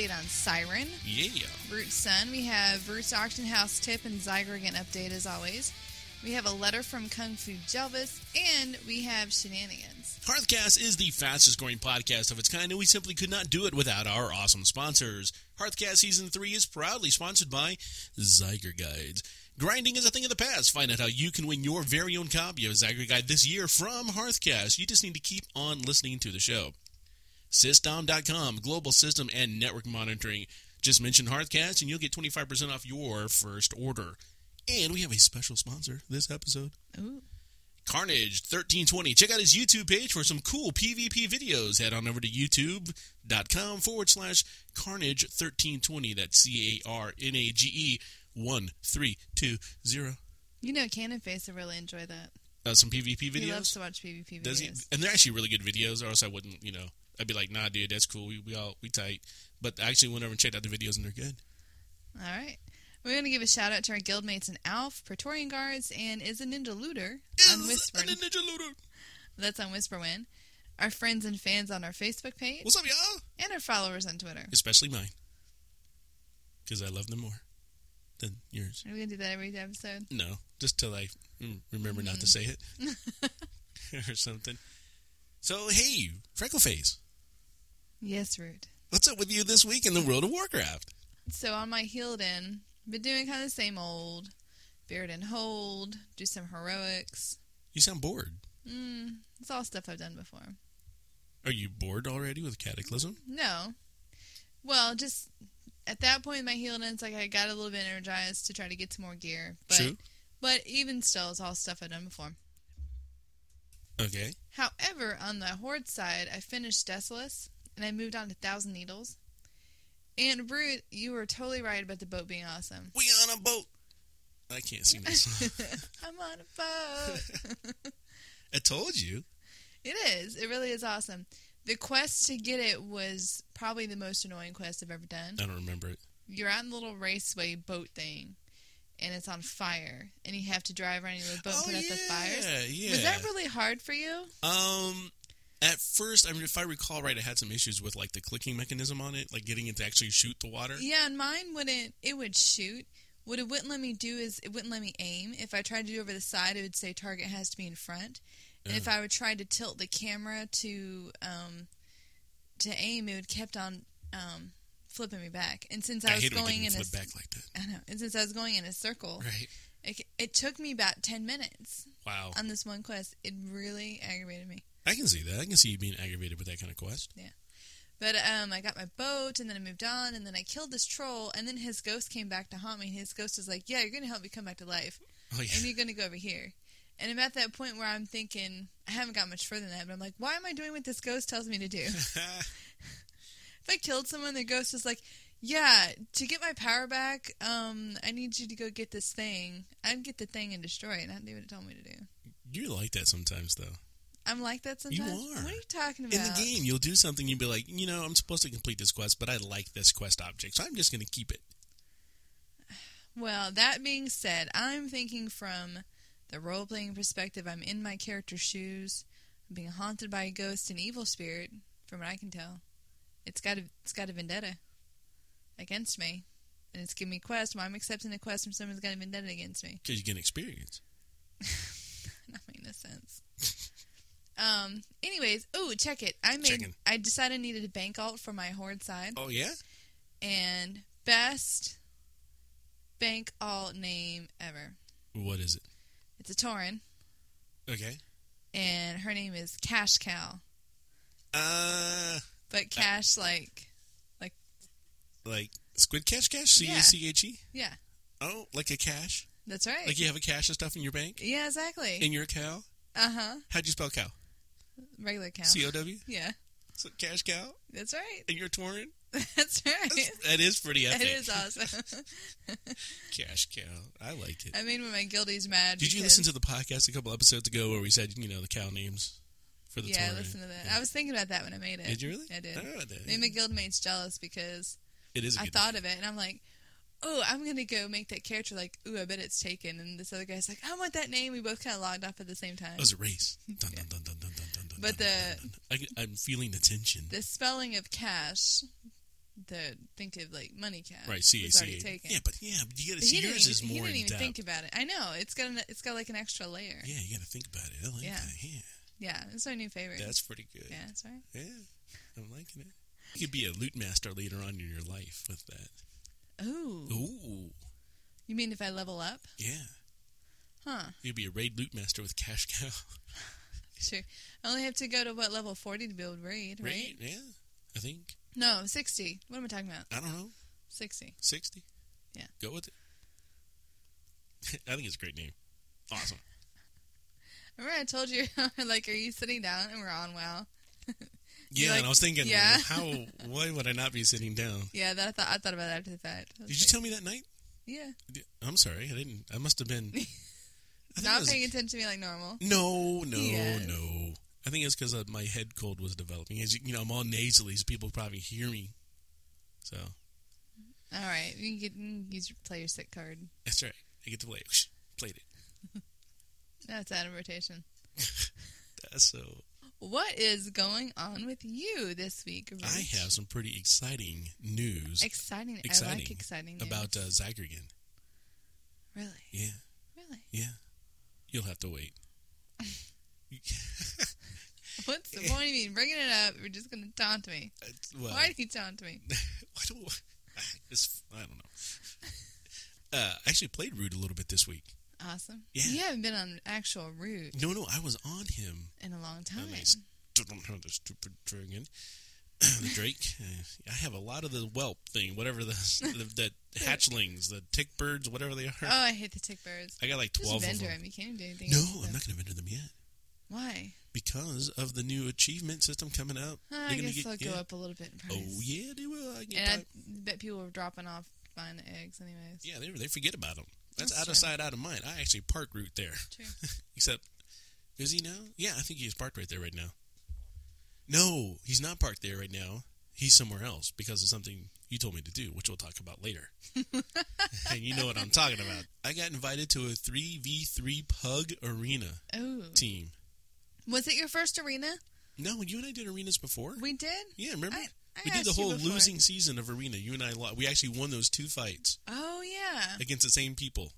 update on Siren. Yeah. Root Sun. We have Root's Auction House tip and Zygergan update as always. We have a letter from Kung Fu Jelvis, and we have shenanigans. Hearthcast is the fastest growing podcast of its kind, and we simply could not do it without our awesome sponsors. Hearthcast Season 3 is proudly sponsored by Zygor Guides. Grinding is a thing of the past. Find out how you can win your very own copy of Zygor Guide this year from Hearthcast. You just need to keep on listening to the show. System.com, global system and network monitoring. Just mention Hearthcast and you'll get 25% off your first order. And we have a special sponsor this episode. Ooh. Carnage 1320. Check out his YouTube page for some cool PvP videos. Head on over to youtube.com forward slash Carnage 1320. That's C A R N A G E 1320. You know, Cannon Face will really enjoy that. Uh, some PvP videos. He loves to watch PvP videos. Does he? And they're actually really good videos, or else I wouldn't, you know, I'd be like, nah, dude, that's cool. We, we all, we tight. But I actually went over and checked out the videos, and they're good. All right. We're going to give a shout out to our guildmates in Alf, Praetorian Guards, and Is a Ninja Looter on Whisper. The Ninja Looter. That's on Whisperwind. Our friends and fans on our Facebook page. What's up, y'all? And our followers on Twitter. Especially mine. Because I love them more than yours. Are we going to do that every episode? No, just till I mm, remember not to say it or something. So, hey, Freckleface, Yes, Root. what's up with you this week in the world of Warcraft? So on my healed in, been doing kind of the same old. Beard and hold, do some heroics. You sound bored. Mm, it's all stuff I've done before. Are you bored already with Cataclysm? No. Well, just at that point in my healing, it's like I got a little bit energized to try to get some more gear. But True. but even still, it's all stuff I've done before. Okay. However, on the horde side, I finished Desolace and I moved on to Thousand Needles. And Brute, you were totally right about the boat being awesome. We on a boat. I can't sing this. I'm on a boat. I told you. it is. It really is awesome. The quest to get it was probably the most annoying quest I've ever done. I don't remember it. You're in the little raceway boat thing, and it's on fire, and you have to drive around your boat and put out the fires. Oh, yeah. Was that really hard for you? Um, at first, I mean, if I recall right, I had some issues with like the clicking mechanism on it, like getting it to actually shoot the water. Yeah, and mine wouldn't. It would shoot. What it wouldn't let me do is it wouldn't let me aim. If I tried to do over the side, it would say target has to be in front. And if I would try to tilt the camera to um, to aim, it would kept on um, flipping me back. And since I, I was hate when it going in a back like that. I know, and since I was going in a circle, Right. it, it took me about ten minutes Wow. on this one quest. It really aggravated me. I can see that. I can see you being aggravated with that kind of quest. Yeah. But um, I got my boat, and then I moved on, and then I killed this troll, and then his ghost came back to haunt me. And his ghost was like, "Yeah, you're gonna help me come back to life, Oh yeah. and you're gonna go over here." And I'm at that point where I'm thinking, I haven't got much further than that, but I'm like, why am I doing what this ghost tells me to do? if I killed someone, the ghost is like, yeah, to get my power back, um, I need you to go get this thing. I'd get the thing and destroy it, and I'd do what it told me to do. you like that sometimes, though. I'm like that You sometimes. are. What are you talking about? In the game, you'll do something. You'll be like, you know, I'm supposed to complete this quest, but I like this quest object, so I'm just going to keep it. Well, that being said, I'm thinking from the role playing perspective. I'm in my character's shoes. I'm being haunted by a ghost and evil spirit, from what I can tell. It's got a it's got a vendetta against me. And it's giving me a quest. Well, I'm accepting a quest from someone who's got a vendetta against me. Because you get experience. that made no sense. um. Anyways, oh, check it. I made. Checking. I decided I needed a bank alt for my horde side, Oh yeah. and best bank alt name ever. What is it? It's a Tauren. Okay. and her name is Cash Cow. Uh, But Cash, like, like Like squid cash cash. C A C H E. yeah, Oh, like a cash. that's right. Like you have a cash of stuff in your bank. yeah, exactly. In your cow. Uh huh. How'd you spell cow? Regular cow. C O W. yeah, So cash cow. that's right. And you're Tauren. That's right. That is pretty epic. It is awesome. Cash cow. I liked it. I mean, when my guildie's mad. Did you listen to the podcast a couple episodes ago where we said, you know, the cow names for the Yeah, I listened to that. I was thinking about that when I made it. Did you really? I did. Oh, that- Made my guildmates jealous because it is. I thought of it and I'm like, oh, I'm gonna go make that character like, ooh, I bet it's taken. And this other guy's like, I want that name. We both kind of logged off at the same time. It was a race. Dun, dun, dun, dun, dun, dun, But the-. I, I'm feeling the tension. The spelling of cash the think of like money cat. Right, was CACA. Yeah, but yeah, but you gotta see yours even, is he didn't even depth. think about it. I know it's got an, it's got like an extra layer. Yeah, you gotta think about it. I like Yeah. that. Yeah, Yeah, it's our new favorite. that's pretty good. yeah, that's right. Yeah, I'm liking it. You could be a loot master later on in your life with that. Ooh, Ooh, you mean if I level up? yeah. Huh? You'd be a raid loot master with cash cow. Sure. I only have to go to what level forty to build raid, right? Raid, yeah. I think. No, sixty. What am I talking about? I don't know. Sixty. 60? Yeah. Go with it. I think it's a great name. Awesome. Remember I told you like, are you sitting down? And we're on WoW. Yeah, like, and I was thinking, yeah. how, why would I not be sitting down? Yeah, that I thought I thought about after the fact. Did you tell me that night? Yeah, I'm sorry, I didn't. I must have been. I I not paying attention to me like normal. No, no, no. I think it's because uh, my head cold was developing. As you, you know, I'm all nasally, so people probably hear me. So All right, you can get you can use your, play your sick card. that's right. I get to play. Whoosh, played it. That's out of rotation. That's so. What is going on with you this week? I have some pretty exciting news exciting. I exciting like exciting news. about uh, Zygergen. really, Yeah, really. yeah. You'll have to wait. What's the point of me bringing it up? You're just going to taunt me. It's- well, Why do you taunt me? why do I, it's, I don't know. Uh, I actually played Rude a little bit this week. Awesome. Yeah. You haven't been on actual Rude. No, no, I was on him. in a long time. And I don't have the stupid dragon. The Drake. I have a lot of the whelp thing, whatever the, the, the hatchlings, the tick birds, whatever they are. Oh, I hate the tick birds. I got like Just 12 of vendor them. them. You can't do anything. No, I'm not going to vendor them yet. Why? Because of the new achievement system coming out. Uh, They're I guess get- they'll go up a little bit in price. Oh, yeah, they will. I get And I bet people are dropping off buying the eggs anyways. Yeah, they, they forget about them. That's, That's out of sight, out of mind. I actually park route there. True. Except, is he now? Yeah, I think he's parked right there right now. No, he's not parked there right now. He's somewhere else because of something you told me to do, which we'll talk about later. and you know what I'm talking about. I got invited to a 3v3 pug arena Oh. team. Was it your first arena? No, you and I did arenas before. We did? Yeah, remember? I- I we did the whole losing season of arena. You and I, we actually won those two fights Oh, yeah. against the same people.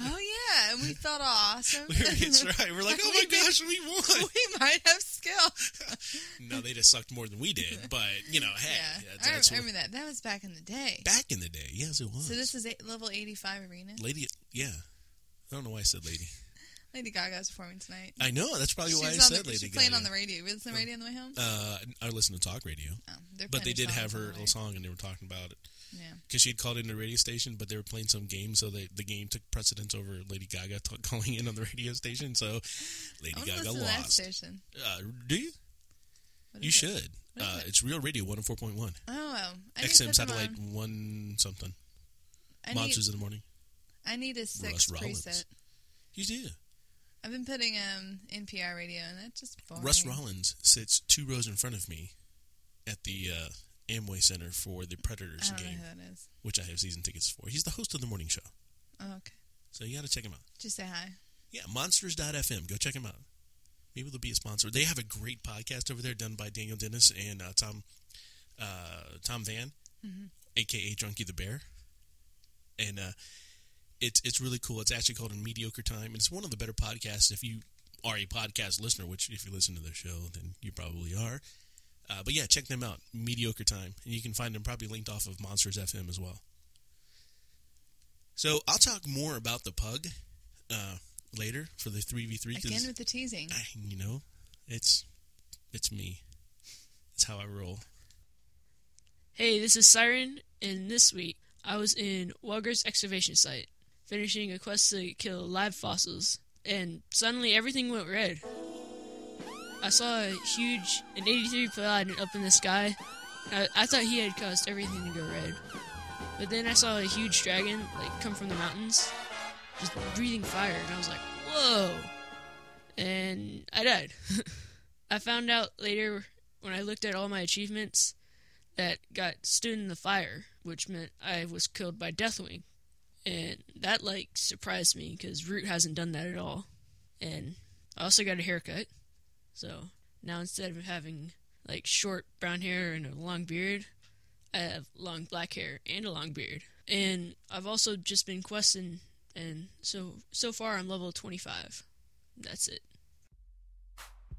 Oh, yeah. And we felt awesome. That's right. We're like, oh my gosh, we won. we might have skill. no, they just sucked more than we did. But you know, hey, yeah. that's, I that's remember that. That was back in the day. back in the day. Yes, it was. So this is eight, level 85 arena. lady. Yeah, I don't know why I said lady. Lady Gaga's performing tonight. I know that's probably She why I said the, lady. She's playing on the radio. To the radio on the way home? Uh, I listen to talk radio, Oh, but they did have her little song, and they were talking about it Yeah. because she had called in the radio station, but they were playing some game, so they, the game took precedence over Lady Gaga t- calling in on the radio station. So Lady I want to Gaga lost. station. Uh, do you? You it? should. Uh, it? it's Real Radio 104.1. Oh, well. I need XM satellite on. one something. I need, Monsters in the morning. I need a six Rollins. preset. You do. I've been putting um NPR radio, and that's just boring. Russ Rollins sits two rows in front of me at the uh, Amway Center for the I Predators know game, who that is. which I have season tickets for. He's the host of the morning show, Oh, okay. so you got to check him out. Just say hi. Yeah, monsters.fm. Go check him out. Maybe they'll be a sponsor. They have a great podcast over there done by Daniel Dennis and uh, Tom uh, Tom Van, aka Drunky the Bear, and uh, it's it's really cool. It's actually called a mediocre time, and it's one of the better podcasts if you are a podcast listener. Which, if you listen to the show, then you probably are. Uh, but yeah, check them out. Mediocre time, and you can find them probably linked off of Monsters FM as well. So I'll talk more about the pug uh, later for the three v three Again with the teasing. you know, it's it's me. It's how I roll. Hey, this is Siren, and this week I was in Whelgar's excavation site, finishing a quest to kill live fossils, and suddenly everything went red. I saw a huge, an 83 Paladin up in the sky. I, I thought he had caused everything to go red. But then I saw a huge dragon, like, come from the mountains, just breathing fire, and I was like, whoa! And I died. I found out later when I looked at all my achievements that got stood in the fire, which meant I was killed by Deathwing. And that, like, surprised me because Root hasn't done that at all. And I also got a haircut. So now instead of having, like, short brown hair and a long beard, I have long black hair and a long beard. And I've also just been questing and so so far I'm level 25. That's it.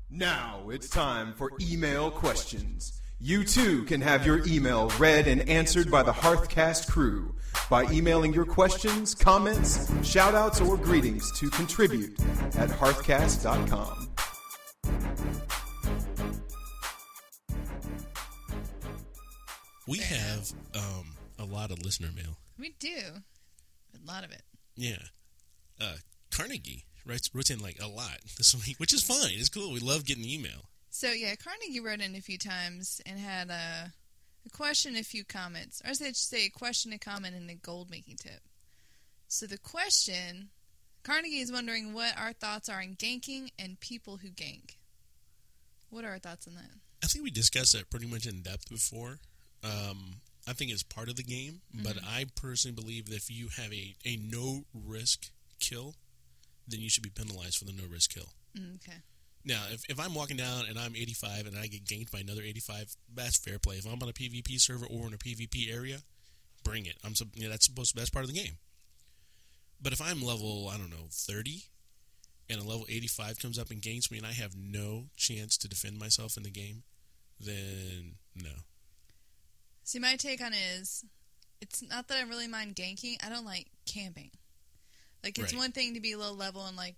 Now it's time for email questions. You too can have your email read and answered by the Hearthcast crew by emailing your questions, comments, shoutouts, or greetings to contribute at hearthcast.com. We have um, a lot of listener mail. We do. A lot of it. Yeah. Uh, Carnage writes wrote in like a lot this week, which is fine. It's cool. We love getting email. So yeah, Carnage wrote in a few times and had a, a question, a few comments, or I should say a question, a comment, and a gold making tip. So the question, Carnage is wondering what our thoughts are on ganking and people who gank. What are our thoughts on that? I think we discussed that pretty much in depth before. Um, I think it's part of the game, but I personally believe that if you have a, a no risk kill, then you should be penalized for the no risk kill. Mm, okay. Now, if, if I'm walking down and I'm 85 and I get ganked by another 85, that's fair play. If I'm on a PvP server or in a PvP area, bring it. I'm you know, that's supposed to, that's part of the game. But if I'm level I don't know 30 and a level 85 comes up and ganks me and I have no chance to defend myself in the game, then no. See, my take on it is, it's not that I really mind ganking. I don't like camping. Like it's Right. one thing to be low level and like,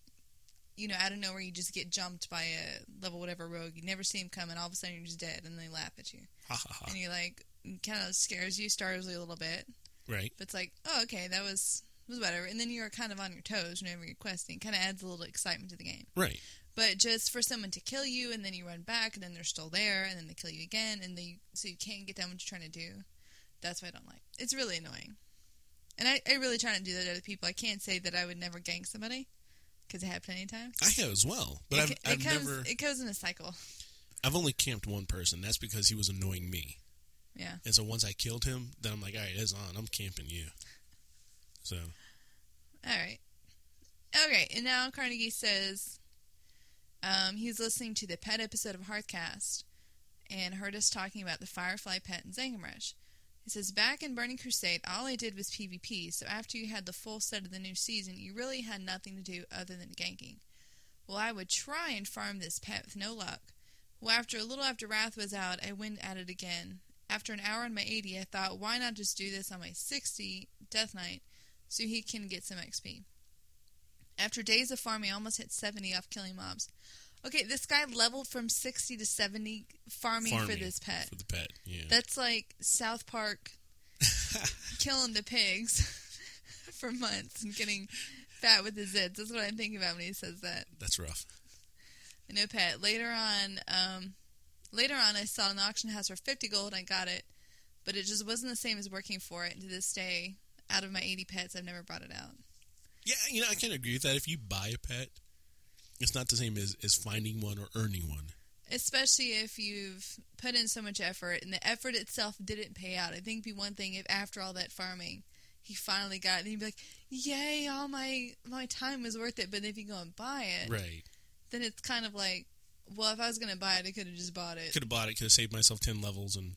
you know, out of nowhere you just get jumped by a level whatever rogue. You never see him coming. All of a sudden you're just dead, and they laugh at you, Ha ha ha. and you're like, kind of scares you, startles you a little bit. Right. But it's like, oh, okay, that was was whatever. And then you're kind of on your toes whenever you're questing. It Kind of adds a little excitement to the game. Right. But just for someone to kill you and then you run back and then they're still there and then they kill you again and they so you can't get done what you're trying to do. That's what I don't like. It's really annoying. And I, I really try not to do that to other people. I can't say that I would never gank somebody because it happened plenty of times. I have as well, but it, I've, it I've comes, never. It goes in a cycle. I've only camped one person. That's because he was annoying me. Yeah. And so once I killed him, then I'm like, all right, it's on. I'm camping you. So All right. Okay, and now Carnage says um, he's listening to the pet episode of Hearthcast and heard us talking about the Firefly pet in Zangarmarsh. He says, Back in Burning Crusade, all I did was PvP, so after you had the full set of the new season, you really had nothing to do other than ganking. Well, I would try and farm this pet with no luck. Well, after a little after Wrath was out, I went at it again. After an hour on my 80, I thought, why not just do this on my 60 Death Knight so he can get some XP? After days of farming, I almost hit 70 off killing mobs. Okay, this guy leveled from 60 to 70 farming, for this pet. For the pet, yeah. That's like South Park killing the pigs for months and getting fat with his zits. That's what I'm thinking about when he says that. That's rough. No pet. Later on, um, later on, I saw an auction house for 50 gold. I got it, but it just wasn't the same as working for it. And to this day, out of my 80 pets, I've never brought it out. Yeah, you know, I can agree with that. If you buy a pet, it's not the same as, as finding one or earning one. especially if you've put in so much effort and the effort itself didn't pay out. I think it'd be one thing if after all that farming, he finally got it, and he'd be like, "Yay, all my my time was worth it." But if you go and buy it, Right. then it's kind of like, well, if I was going to buy it, I could have just bought it. Could have bought it, could have saved myself 10 levels, and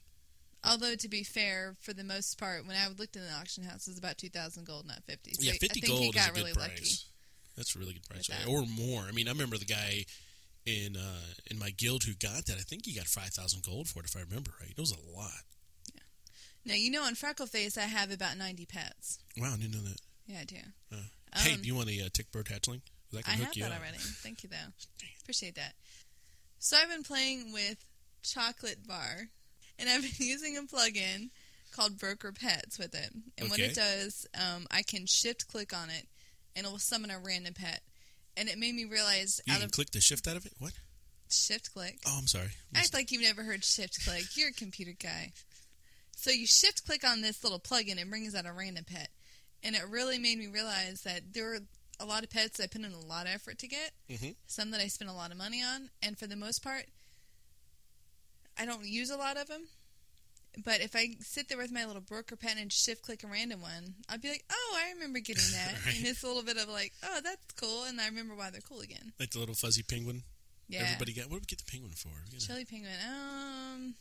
Although to be fair, for the most part, when I looked in the auction house, it was about two thousand gold, not fifty. So yeah, I 50 think gold he got is a good price. lucky. That's a really good price. Or more. I mean, I remember the guy in uh, in my guild who got that. I think he got 5,000 gold for it, if I remember right. It was a lot. Yeah. Now you know on Freckleface I have about ninety pets. Wow, I didn't know that. Yeah, I do. Uh, hey, Um, do you want a uh, tick bird hatchling? I I have you that up. already. Thank you, though. Appreciate that. So I've been playing with Chocolate Bar, and I've been using a plugin called Broker Pets with it. And what it does, um, I can shift click on it, and it will summon a random pet. And it made me realize You out can of click the shift out of it? What? shift click. Oh, I'm sorry. Act like you've never heard shift click. You're a computer guy. So you shift click on this little plugin and brings out a random pet. And it really made me realize that there are a lot of pets that I put in a lot of effort to get, Mhm. some that I spent a lot of money on, and for the most part, I don't use a lot of them. But if I sit there with my little broker pen and shift click a random one, I'd be like, oh, I remember getting that. Right. And it's a little bit of like, oh, that's cool. And I remember why they're cool again. Like the little fuzzy penguin. Yeah. Everybody got. What did we get the penguin for? Got Chili penguin. Um,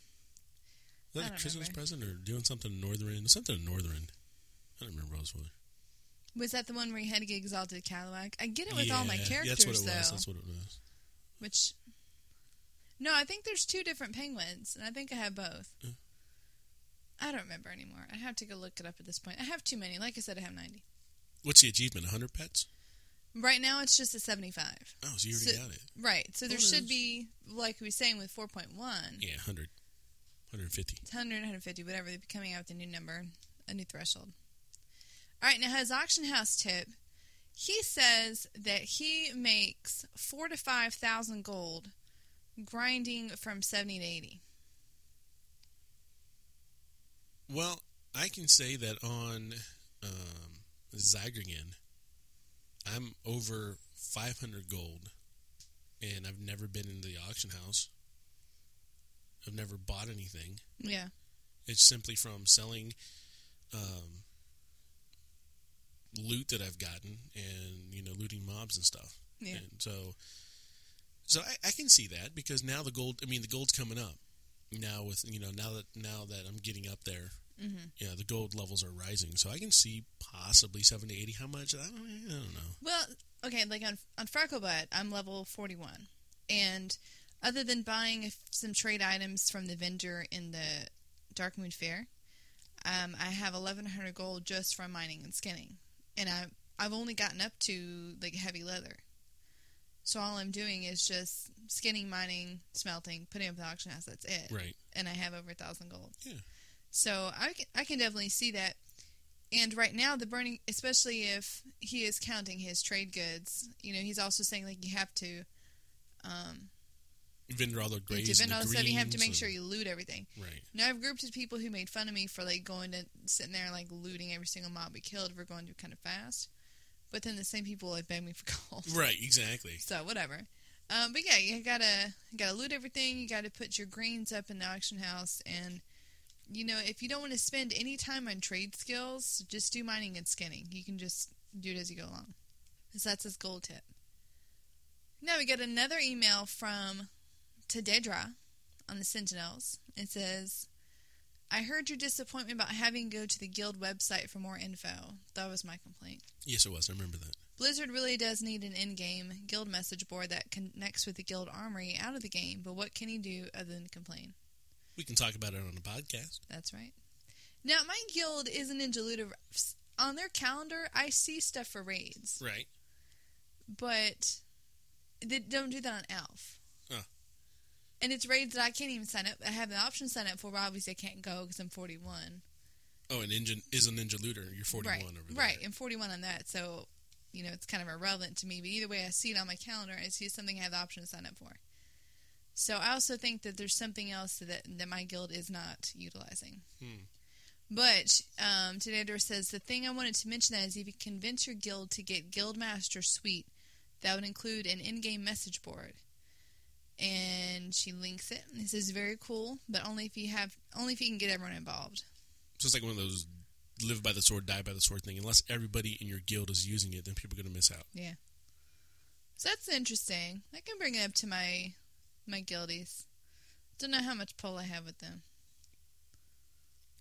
Was that a Christmas remember. present or doing something in Northrend? Something in Northrend. I don't remember what it was. Was that the one where you had to get exalted Kalu'ak? I get it with all my Yeah, characters That's what it though. was. That's what it was. Which No, I think there's two different penguins, and I think I have both. Mm. I don't remember anymore. I have to go look it up at this point. I have too many. Like I said, I have 90. What's the achievement? 100 pets? Right now, it's just a 75. Oh, so you already So- got it. Right. So there Oh, should be, like we were saying with 4.1, Yeah, 100. 150. it's 100, 150, whatever. They're coming out with a new number, a new threshold. All right, now his auction house tip. He says that he makes four to five thousand gold, grinding from seventy to eighty. Well, I can say that on um, Zygergen, I'm over 500 gold, and I've never been in the auction house. I've never bought anything. Yeah. It's simply from selling um, loot that I've gotten and you know looting mobs and stuff. Yeah. And so, so I, I can see that because now the gold. I mean, the gold's coming up now with you know now that now that I'm getting up there. Mhm. Yeah, the gold levels are rising, so I can see possibly seventy, eighty. How much? I don't, I don't know. Well, okay, like on on Frecklebutt, I'm level 41. And other than buying some trade items from the vendor in the Darkmoon Faire, um, I have 1100 gold just from mining and skinning. And I I've only gotten up to like heavy leather. So all I'm doing is just skinning, mining, smelting, putting up the auction house. That's it. Right. And I have over a thousand gold. Yeah. So I can, I can definitely see that. And right now, the burning, especially if he is counting his trade goods, you know, he's also saying like you have to, um, Vendor all the to grays vend and all the stuff. You have to make and- sure you loot everything. Right. Now I've grouped with people who made fun of me for like going to sitting there like looting every single mob we killed. We're going to kind of fast, but then the same people like beg me for gold. Right. Exactly. So whatever. Um, but yeah, you gotta you gotta loot everything. You gotta put your greens up in the auction house, and you know if you don't want to spend any time on trade skills, just do mining and skinning. You can just do it as you go along. So that's his gold tip. Now we get another email from Tededra on the Sentinels. It says, "I heard your disappointment about having to go to the guild website for more info. That was my complaint." Yes, it was. I remember that. Blizzard really does need an in-game guild message board that connects with the guild armory out of the game, but what can he do other than complain? We can talk about it on the podcast. That's right. Now, my guild isn't in Looter. On their calendar, I see stuff for raids, Right. but they don't do that on Elf. And it's raids that I can't even sign up. I have the option to sign up for, but obviously I can't go because I'm 41. Oh, an engine is a ninja looter. You're 41 right, over there. Right, I'm 41 on that, so you know it's kind of irrelevant to me. But either way, I see it on my calendar. I see something I have the option to sign up for. So I also think that there's something else that that my guild is not utilizing. Hmm. But um, today, Dora says the thing I wanted to mention that is if you convince your guild to get Guildmaster Suite, that would include an in-game message board. And she links it. This is very cool, but only if you have only if you can get everyone involved. So it's like one of those live by the sword, die by the sword thing. Unless everybody in your guild is using it, then people are going to miss out. Yeah. So that's interesting. I can bring it up to my my guildies. Don't know how much pull I have with them.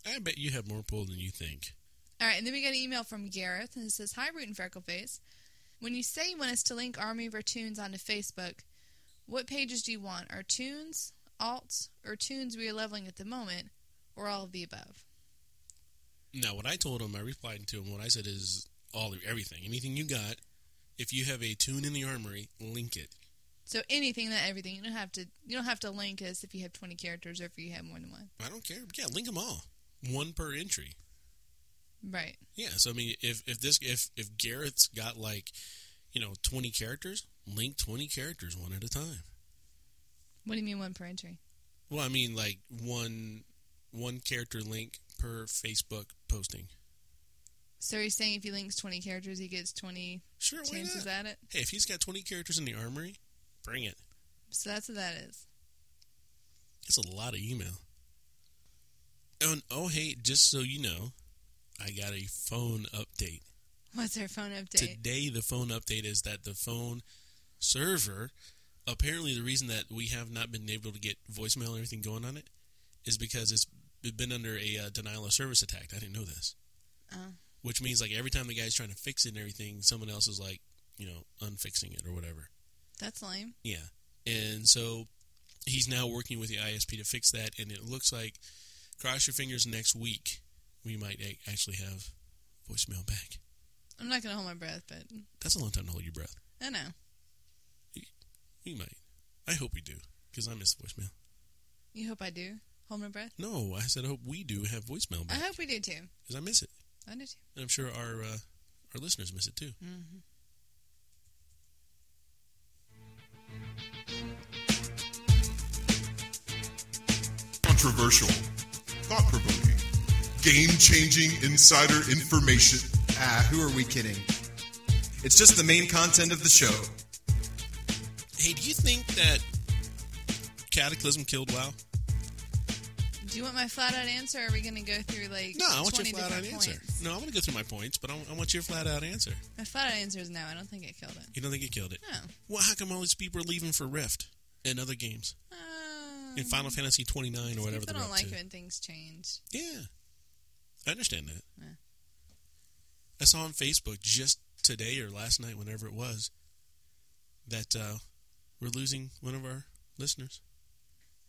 I bet you have more pull than you think. All right, and then we got an email from Gareth, and it says, "Hi, Root and Freckleface. When you say you want us to link Army of Tunes onto Facebook, what pages do you want? Are toons, alts, or toons we are leveling at the moment, or all of the above?" Now, what I told him, I replied to him. What I said is all everything, anything you got. If you have a toon in the armory, link it. So anything, not everything. You don't have to. You don't have to link us if you have twenty characters or if you have more than one. I don't care. Yeah, link them all, one per entry. Right. Yeah. So I mean, if if this if if Garrett's got like, you know, twenty characters, link twenty characters one at a time. What do you mean one per entry? Well, I mean like one one character link per Facebook posting. So you're saying if he links twenty characters, he gets twenty Sure, why chances at it? Hey, if he's got twenty characters in the armory, bring it. So that's what that is. It's a lot of email. And, oh, hey, just so you know, I got a phone update. What's our phone update? Today, the phone update is that the phone server, apparently, the reason that we have not been able to get voicemail and everything going on it is because it's been under a uh, denial of service attack. I didn't know this. Oh. Which means like every time the guy's trying to fix it and everything, someone else is like, you know, unfixing it or whatever. That's lame. Yeah. And so he's now working with the ISP to fix that, and it looks like, cross your fingers, next week we might actually have voicemail back. I'm not gonna hold my breath, but That's a long time to hold your breath. I know. We might. I hope we do, because I miss the voicemail. You hope I do. Hold my breath. No, I said I hope we do have voicemail back. I back, hope we do too. because I miss it. I do too. And I'm sure our uh, our listeners miss it too. Mm-hmm. Controversial, thought provoking, game changing insider information. Ah, who are we kidding? It's just the main content of the show. Hey, do you think that Cataclysm killed WoW? Do you want my flat out answer? Or are we gonna go through like No, I want your 20 flat out different answer. points? No, I want to go through my points, but I want, I want your flat out answer. My flat out answer is no. I don't think it killed it. You don't think it killed it? No. Well, how come all these people are leaving for Rift and other games? Um, In Final Fantasy 29 or whatever people they're don't up like to. when things change. Yeah. I understand that. Yeah. I saw on Facebook just today or last night, whenever it was, that uh, we're losing one of our listeners.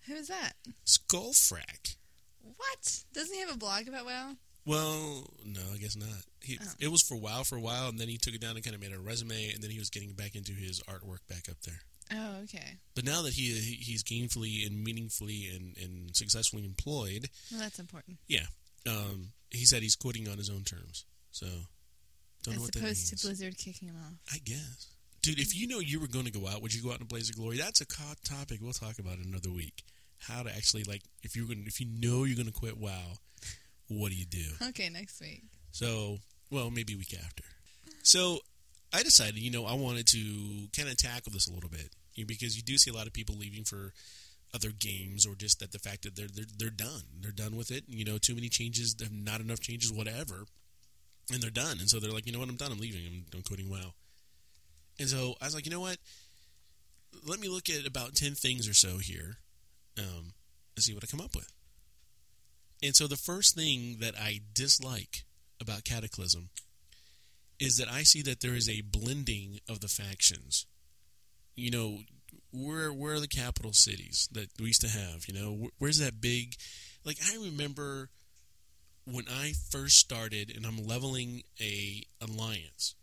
Who is that? Skullfrack. What? Doesn't he have a blog about WoW? Well, no, I guess not. He, Oh. It was for WoW for a while, and then he took it down and kind of made a resume, and then he was getting back into his artwork back up there. Oh, okay. But now that he he- he's gainfully and meaningfully and, and successfully employed, Well, that's important. Yeah, um, he said he's quitting on his own terms. So, don't As opposed to Blizzard kicking him off. I guess. Dude, if you know you were going to go out, would you go out in a blaze of glory? That's a hot topic. We'll talk about it another week. How to actually like if you're going if you know you're going to quit WoW, what do you do? Okay, next week. So, well, maybe a week after. So, I decided, you know, I wanted to kind of tackle this a little bit because you do see a lot of people leaving for other games or just that the fact that they're they're, they're done. They're done with it. You know, too many changes, not enough changes, whatever, and they're done. And so they're like, you know what, I'm done. I'm leaving. I'm, I'm quitting WoW. And so I was like, you know what? Let me look at about ten things or so here, um, and see what I come up with. And so the first thing that I dislike about Cataclysm is that I see that there is a blending of the factions. You know, where where are the capital cities that we used to have? You know, where's that big? Like I remember when I first started, and I'm leveling a alliance.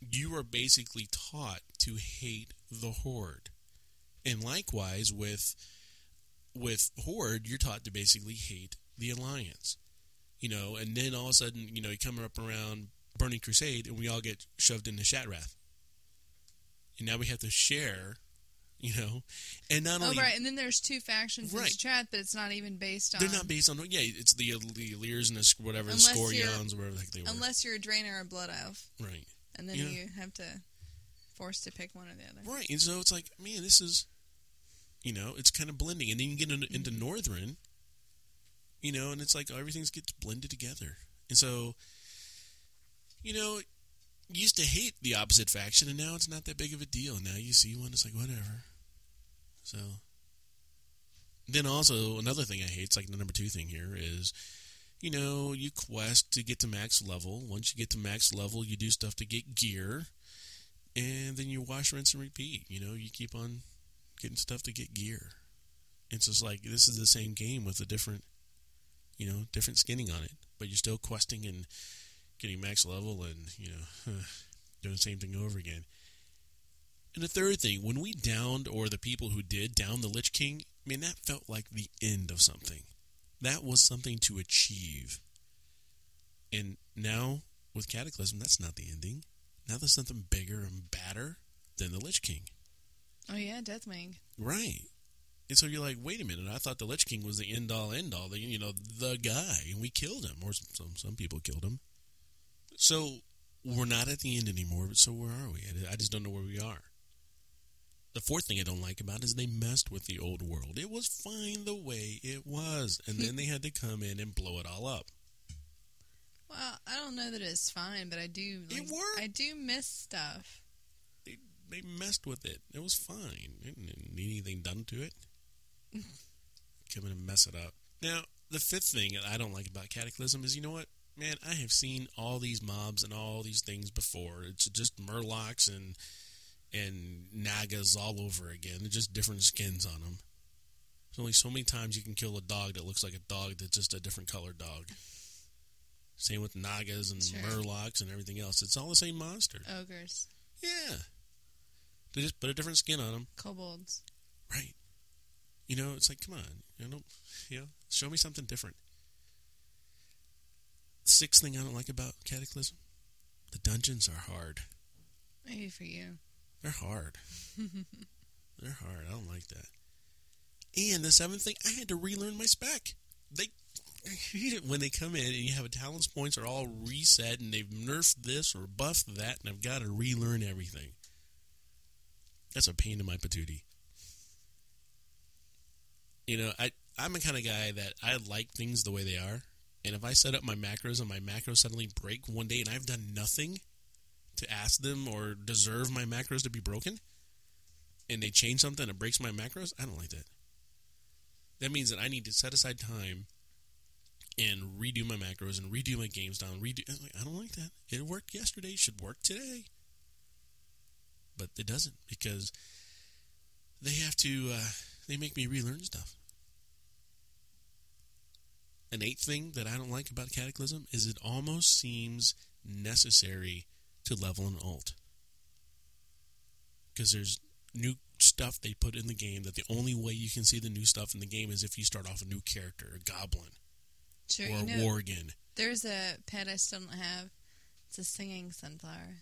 You are basically taught to hate the horde, and likewise with with horde, you're taught to basically hate the alliance you know, and then all of a sudden, you know, you come up around Burning Crusade, and we all get shoved into Shattrath, and now we have to share, you know, and not only Oh, only right. And then there's two factions in Right. Strat, but it's not even based on. they're not based on yeah, it's the the Lears and the whatever the Unless you're- Scorions whatever the heck they were, Unless you're a Draenei or a Blood Elf. right, And then Yeah. you have to force to pick one or the other. right, and so it's like, man, this is, you know, it's kind of blending, and then you get into, into Northrend, you know, and it's like everything gets blended together, and so, you know, you used to hate the opposite faction, and now it's not that big of a deal. Now you see one, it's like whatever. So, then also another thing I hate, it's like the number two thing here is, you know, you quest to get to max level. Once you get to max level, you do stuff to get gear, and then you wash, rinse, and repeat. You know, you keep on getting stuff to get gear. It's just like this is the same game with a different, you know, different skinning on it, but you're still questing and getting max level and you know doing the same thing over again. And the third thing, when we downed, or the people who did down the Lich King, I mean, that felt like the end of something. That was something to achieve. And now, with Cataclysm, that's not the ending. Now there's something bigger and badder than the Lich King. Oh, yeah, Deathwing. Right. And so you're like, wait a minute, I thought the Lich King was the end all end all, the you know, the guy, and we killed him, or some some people killed him. So we're not at the end anymore. But so where are we? I- I just don't know where we are. The fourth thing I don't like about it is they messed with the old world. It was fine the way it was, and then they had to come in and blow it all up. Well, I don't know that it's fine, but I do. It worked. I do miss stuff. They they messed with it. It was fine. Didn't need anything done to it. Come in and mess it up. Now, the fifth thing that I don't like about Cataclysm is, you know what, man, I have seen all these mobs and all these things before. It's just Murlocs and and Nagas all over again. They're just different skins on them. There's only so many times you can kill a dog that looks like a dog that's just a different colored dog. Same with Nagas and Sure. Murlocs and everything else. It's all the same monster. Ogres, Yeah. They just put a different skin on them. kobolds. Right. You know, it's like, come on. You know, you know, show me something different. Sixth thing I don't like about Cataclysm the dungeons are hard. Maybe for you. They're hard. They're hard. I don't like that. And the seventh thing, I had to relearn my spec. They when they come in and you have a talents points are all reset and they've nerfed this or buffed that and I've got to relearn everything. That's a pain in my patootie. You know, I I'm the kind of guy that I like things the way they are. And if I set up my macros and my macros suddenly break one day and I've done nothing to ask them or deserve my macros to be broken, and they change something that breaks my macros, I don't like that. That means that I need to set aside time and redo my macros and redo my games down. Redo. I don't like that. It worked yesterday. Should work today. But it doesn't because they have to. Uh, they make me relearn stuff. An eighth thing that I don't like about Cataclysm is it almost seems necessary to level an alt because there's new stuff they put in the game that the only way you can see the new stuff in the game is if you start off a new character, a goblin Sure, or you a worgen. there's a pet I still don't have. It's a singing sunflower,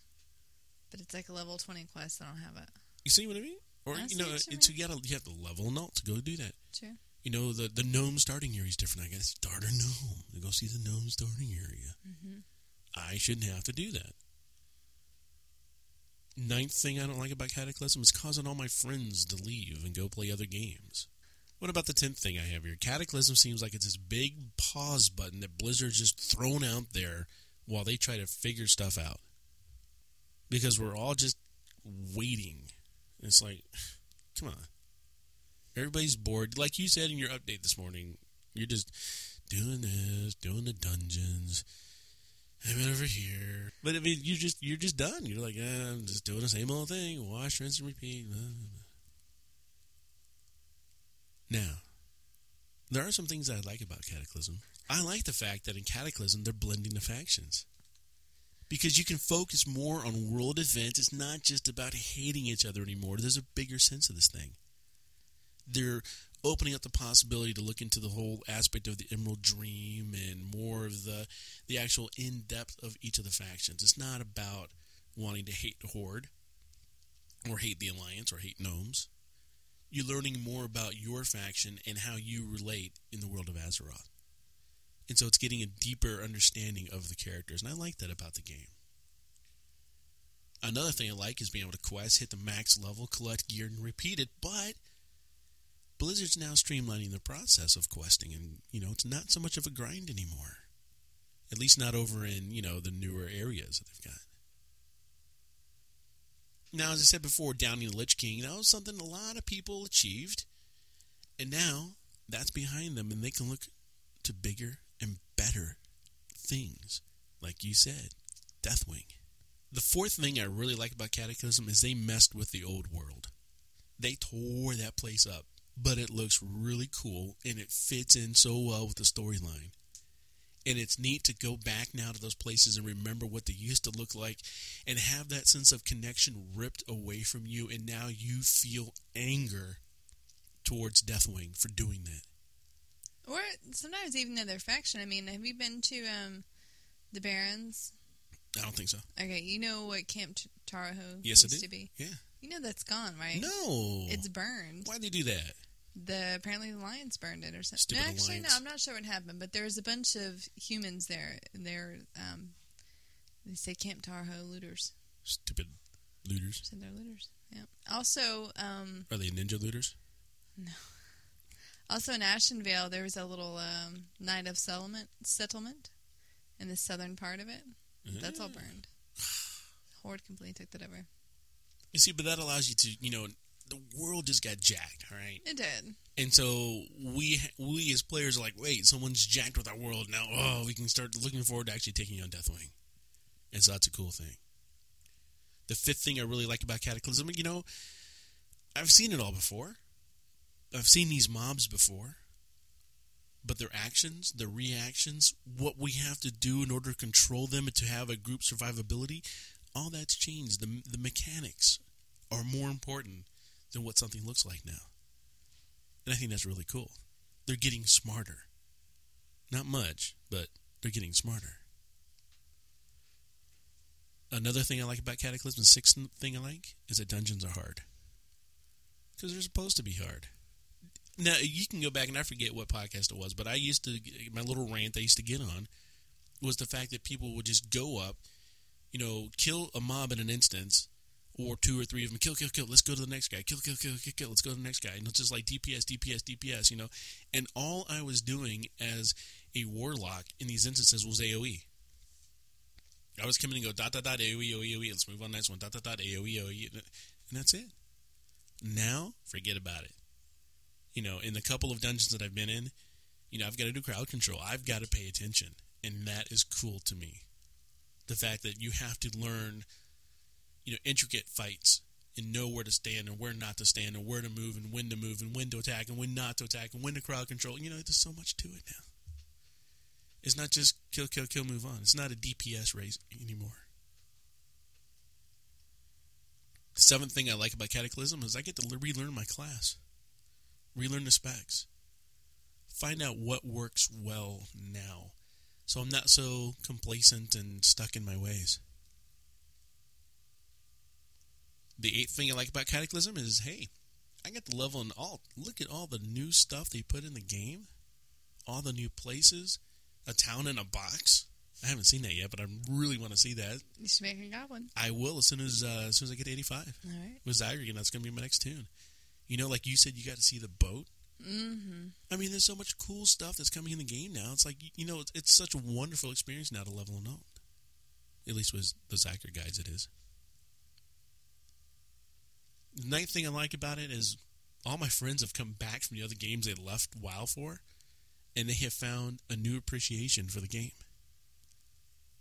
but it's like a level twenty quest. I don't have it. You see what I mean? Or I you know, it's, you gotta you have to level an alt to go do that. Sure. You know, the the gnome starting area is different. I gotta start a gnome to go see the gnome starting area. Mm-hmm. I shouldn't have to do that. Ninth thing I don't like about Cataclysm is causing all my friends to leave and go play other games. What about the tenth thing I have here? Cataclysm seems like it's this big pause button that Blizzard's just thrown out there while they try to figure stuff out. Because we're all just waiting. It's like, come on. Everybody's bored. Like you said in your update this morning, you're just doing this, doing the dungeons. I'm over here. But I mean, you just you're just done. You're like, eh, I'm just doing the same old thing. Wash, rinse, and repeat. Now, there are some things I like about Cataclysm. I like the fact that in Cataclysm they're blending the factions. Because you can focus more on world events. It's not just about hating each other anymore. There's a bigger sense of this thing. They're opening up the possibility to look into the whole aspect of the Emerald Dream and more of the the actual in depth of each of the factions. It's not about wanting to hate the Horde or hate the Alliance or hate gnomes. You're learning more about your faction and how you relate in the world of Azeroth. And so it's getting a deeper understanding of the characters, and I like that about the game. Another thing I like is being able to quest, hit the max level, collect gear, and repeat it, but Blizzard's now streamlining the process of questing, and you know it's not so much of a grind anymore. At least not over in you know the newer areas that they've got. Now, as I said before, downing the Lich King that was something a lot of people achieved, and now that's behind them, and they can look to bigger and better things, like you said, Deathwing. The fourth thing I really like about Cataclysm is they messed with the old world. They tore that place up but it looks really cool and it fits in so well with the storyline. And it's neat to go back now to those places and remember what they used to look like and have that sense of connection ripped away from you, and now you feel anger towards Deathwing for doing that. Or sometimes even the other faction. I mean, have you been to um, the Barrens? I don't think so. Okay, you know what Camp T- Taurajo Yes, used to be. Yeah. You know that's gone, right? No. It's burned. Why'd they do that? The apparently the lions burned it or something. No, actually, Alliance. no. I'm not sure what happened, but there was a bunch of humans there. and They're um, they say Camp Taurajo looters. Stupid looters. Said they're looters. Yeah. Also, um, Are they ninja looters? No. Also in Ashenvale, there was a little um, night of settlement settlement in the southern part of it. That's all burned. Horde completely took that over. You see, but that allows you to, you know, the world just got jacked. All right, It did. and so we we as players are like, wait, someone's jacked with our world now. Oh, we can start looking forward to actually taking on Deathwing, and so that's a cool thing. The fifth thing I really like about Cataclysm, you know, I've seen it all before. I've seen these mobs before, but their actions, their reactions, what we have to do in order to control them and to have a group survivability, all that's changed. The the mechanics are more important than what something looks like now. And I think that's really cool. They're getting smarter. Not much, but they're getting smarter. Another thing I like about Cataclysm, the sixth thing I like, is that dungeons are hard. Because they're supposed to be hard. Now, you can go back and I forget what podcast it was, but I used to, my little rant I used to get on was the fact that people would just go up, you know, kill a mob in an instance, or two or three of them, kill, kill, kill, let's go to the next guy, kill, kill, kill, kill, kill, let's go to the next guy. And it's just like DPS, DPS, DPS, you know. And all I was doing as a warlock in these instances was AoE. I was coming and go dot dot dot AoE AoE AoE. Let's move on next one dot dot dot AoE AoE, and that's it. Now forget about it. You know, in the couple of dungeons that I've been in, you know, I've got to do crowd control. I've got to pay attention, and that is cool to me. The fact that you have to learn, you know, intricate fights and know where to stand and where not to stand and where to move and when to move and when to attack and when not to attack and when to crowd control. You know, there's so much to it now. It's not just kill, kill, kill, move on. It's not a DPS race anymore. The seventh thing I like about Cataclysm is I get to relearn my class, relearn the specs, find out what works well now, so I'm not so complacent and stuck in my ways. The eighth thing I like about Cataclysm is hey, I get to level in all. Look at all the new stuff they put in the game, all the new places, a town in a box. I haven't seen that yet, but I really want to see that. You should make a goblin. I will as soon as uh, as soon as I get to 85 All right. with Zygergan. That's going to be my next toon. You know, like you said, you got to see the boat. Mm-hmm. I mean, there's so much cool stuff that's coming in the game now. It's like you know, it's, it's such a wonderful experience now to level and own. At least with the Zygor guides, it is. The ninth thing I like about it is all my friends have come back from the other games they left WoW for, and they have found a new appreciation for the game.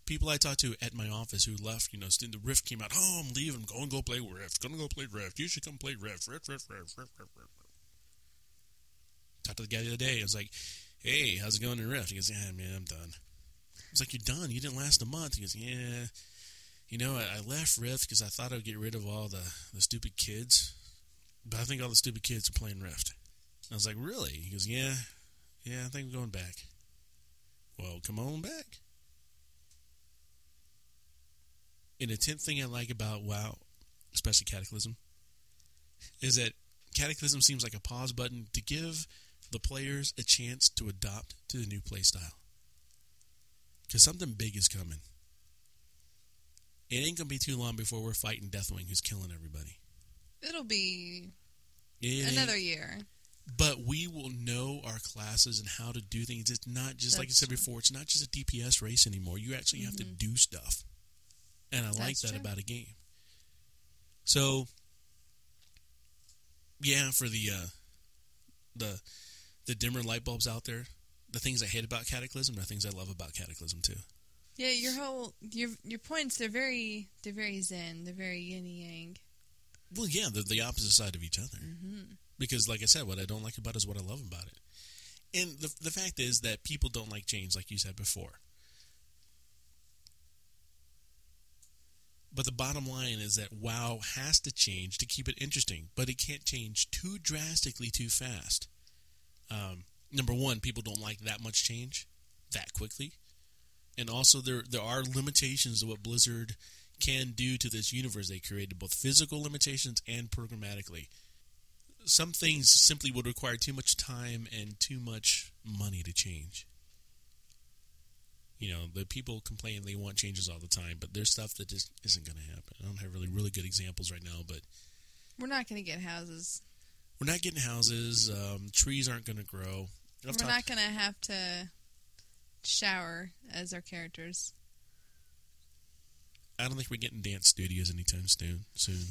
People I talked to at my office who left, you know, the Rift came out. Oh, I'm leaving. Go and go play Rift. Gonna go play Rift. You should come play Rift. Rift, Rift, Rift, Rift, Rift, Rift. Talked to the guy the other day. I was like, "Hey, how's it going in Rift?" He goes, "Yeah, man, I'm done." I was like, "You're done? You didn't last a month?" He goes, "Yeah." You know, I, I left Rift because I thought I'd get rid of all the, the stupid kids, but I think all the stupid kids are playing Rift. I was like, "Really?" He goes, "Yeah, yeah, I think I'm going back." Well, come on back. And the tenth thing I like about WoW, especially Cataclysm, is that Cataclysm seems like a pause button to give the players a chance to adopt to the new playstyle. Because something big is coming. It ain't gonna be too long before we're fighting Deathwing, who's killing everybody. It'll be It another year. but we will know our classes and how to do things. It's not just like I said true. before. It's not just a DPS race anymore. You actually have to do stuff, and I like that true. about a game. So, yeah, for the uh, the the dimmer light bulbs out there, the things I hate about Cataclysm are things I love about Cataclysm too. Yeah, your whole your your points they're very they're very zen. They're very yin yang. Well, yeah, they're the opposite side of each other. Mm-hmm. because like i said what i don't like about it is what i love about it and the, the fact is that people don't like change like you said before but the bottom line is that wow has to change to keep it interesting but it can't change too drastically too fast um, number one people don't like that much change that quickly and also there there are limitations to what blizzard can do to this universe they created both physical limitations and programmatically some things simply would require too much time and too much money to change. You know, the people complain they want changes all the time, but there's stuff that just isn't going to happen. I don't have really really good examples right now, but We're not going to get houses. we're not getting houses. Um, trees aren't going to grow. I've We're talked- not going to have to shower as our characters. I don't think we're getting dance studios anytime soon. Soon,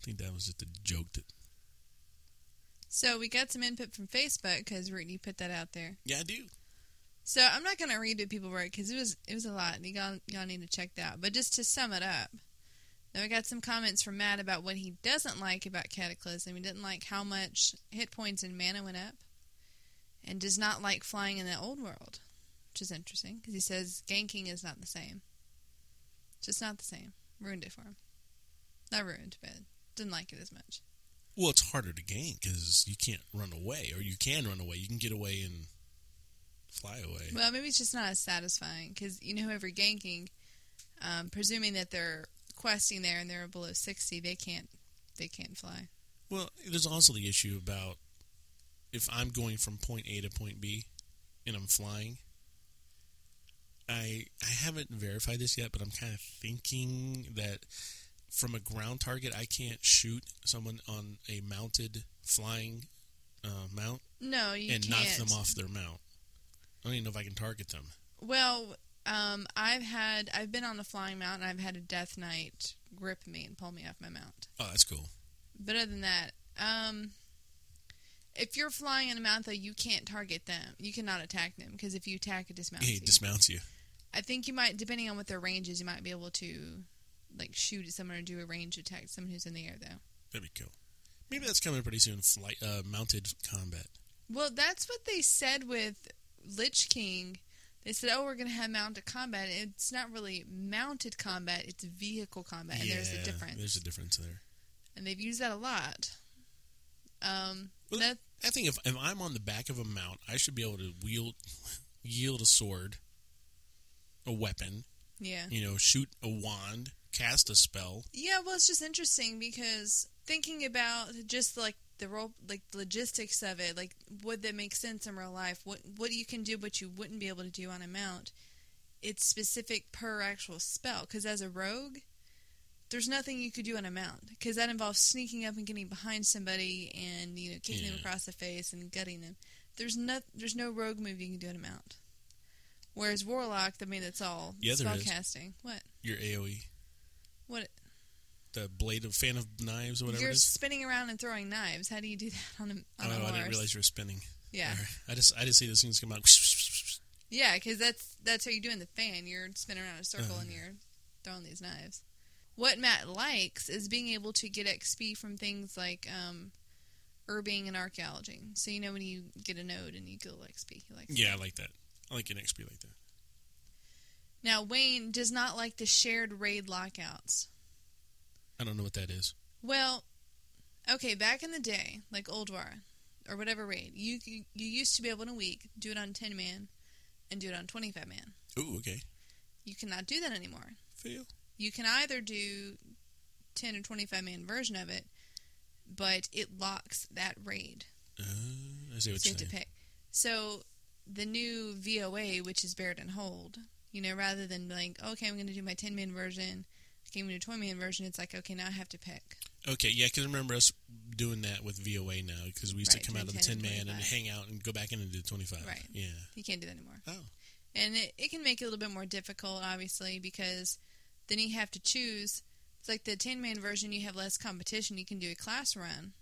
I think that was just a joke that. So we got some input from Facebook because Ricky put that out there. Yeah, I do. So I'm not going to read what people wrote because it was it was a lot. And you got, y'all need to check that out. But just to sum it up, then we got some comments from Matt about what he doesn't like about Cataclysm. He didn't like how much hit points and mana went up, and does not like flying in the old world, which is interesting because he says ganking is not the same. Just not the same. Ruined it for him. Not ruined, but didn't like it as much. Well, it's harder to gank because you can't run away, or you can run away. You can get away and fly away. Well, maybe it's just not as satisfying because you know whoever ganking, um, presuming that they're questing there and they're below sixty, they can't they can't fly. Well, there's also the issue about if I'm going from point A to point B and I'm flying. I I haven't verified this yet, but I'm kind of thinking that from a ground target, I can't shoot someone on a mounted flying uh, mount No, you and can't. knock them off their mount. I don't even know if I can target them. Well, um, I've had I've been on a flying mount and I've had a death knight grip me and pull me off my mount. Oh, that's cool. But other than that, um, if you're flying in a mount though, you can't target them. You cannot attack them because if you attack, it dismounts He you. dismounts you. I think you might, depending on what their range is, you might be able to like shoot at someone or do a range attack. Someone who's in the air though. That'd be cool. Maybe that's coming pretty soon. Flight, uh, mounted combat. Well, that's what they said with Lich King. They said, "Oh, we're going to have mounted combat." It's not really mounted combat; it's vehicle combat, and there's a difference. There's a difference there. and they've used that a lot. Um, Well, that, I think if, if I'm on the back of a mount, I should be able to wield yield a sword, a weapon, yeah, you know, shoot a wand, cast a spell. yeah. Well, it's just interesting because thinking about just like the role, like the logistics of it, like would that make sense in real life? What what you can do, but you wouldn't be able to do on a mount. It's specific per actual spell. Because as a rogue, there's nothing you could do on a mount because that involves sneaking up and getting behind somebody and you know kicking them across the face and gutting them. There's no there's no rogue move you can do on a mount. Whereas warlock, I mean, that's all Yeah, there spell is. casting. What Your AOE, what the blade of fan of knives or whatever you're it is. spinning around and throwing knives. How do you do that on a on Oh, a I didn't realize you were spinning. yeah, right. I just I just see those things come out. yeah, because that's that's how you're doing the fan. You're spinning around in a circle Uh-huh. and you're throwing these knives. What Matt likes is being able to get XP from things like um, herbing and archaeology. So you know when you get a node and you get XP, he likes. Yeah, I like that. I like an XP like that. Now Wayne does not like the shared raid lockouts. I don't know what that is. Well, okay, back in the day, like Ulduar or whatever raid, you you used to be able in a week do it on ten man and do it on twenty five man. Ooh, okay. You cannot do that anymore. Feel. You can either do ten or twenty five man version of it, but it locks that raid. Uh, I see what So you have to pick. So the new VOA, which is Baradin Hold, you know, rather than like, okay, I'm going to do my ten man version, I'm going to do twenty man version. It's like, okay, now I have to pick. Okay, yeah, because I remember us doing that with VOA now because we used Right, to come out of the 10 10 and man and hang out and go back in and do 25. Right. Yeah. You can't do that anymore. Oh. And it, it can make it a little bit more difficult, obviously, because then you have to choose. It's like the 10 man version, you have less competition. You can do a class run.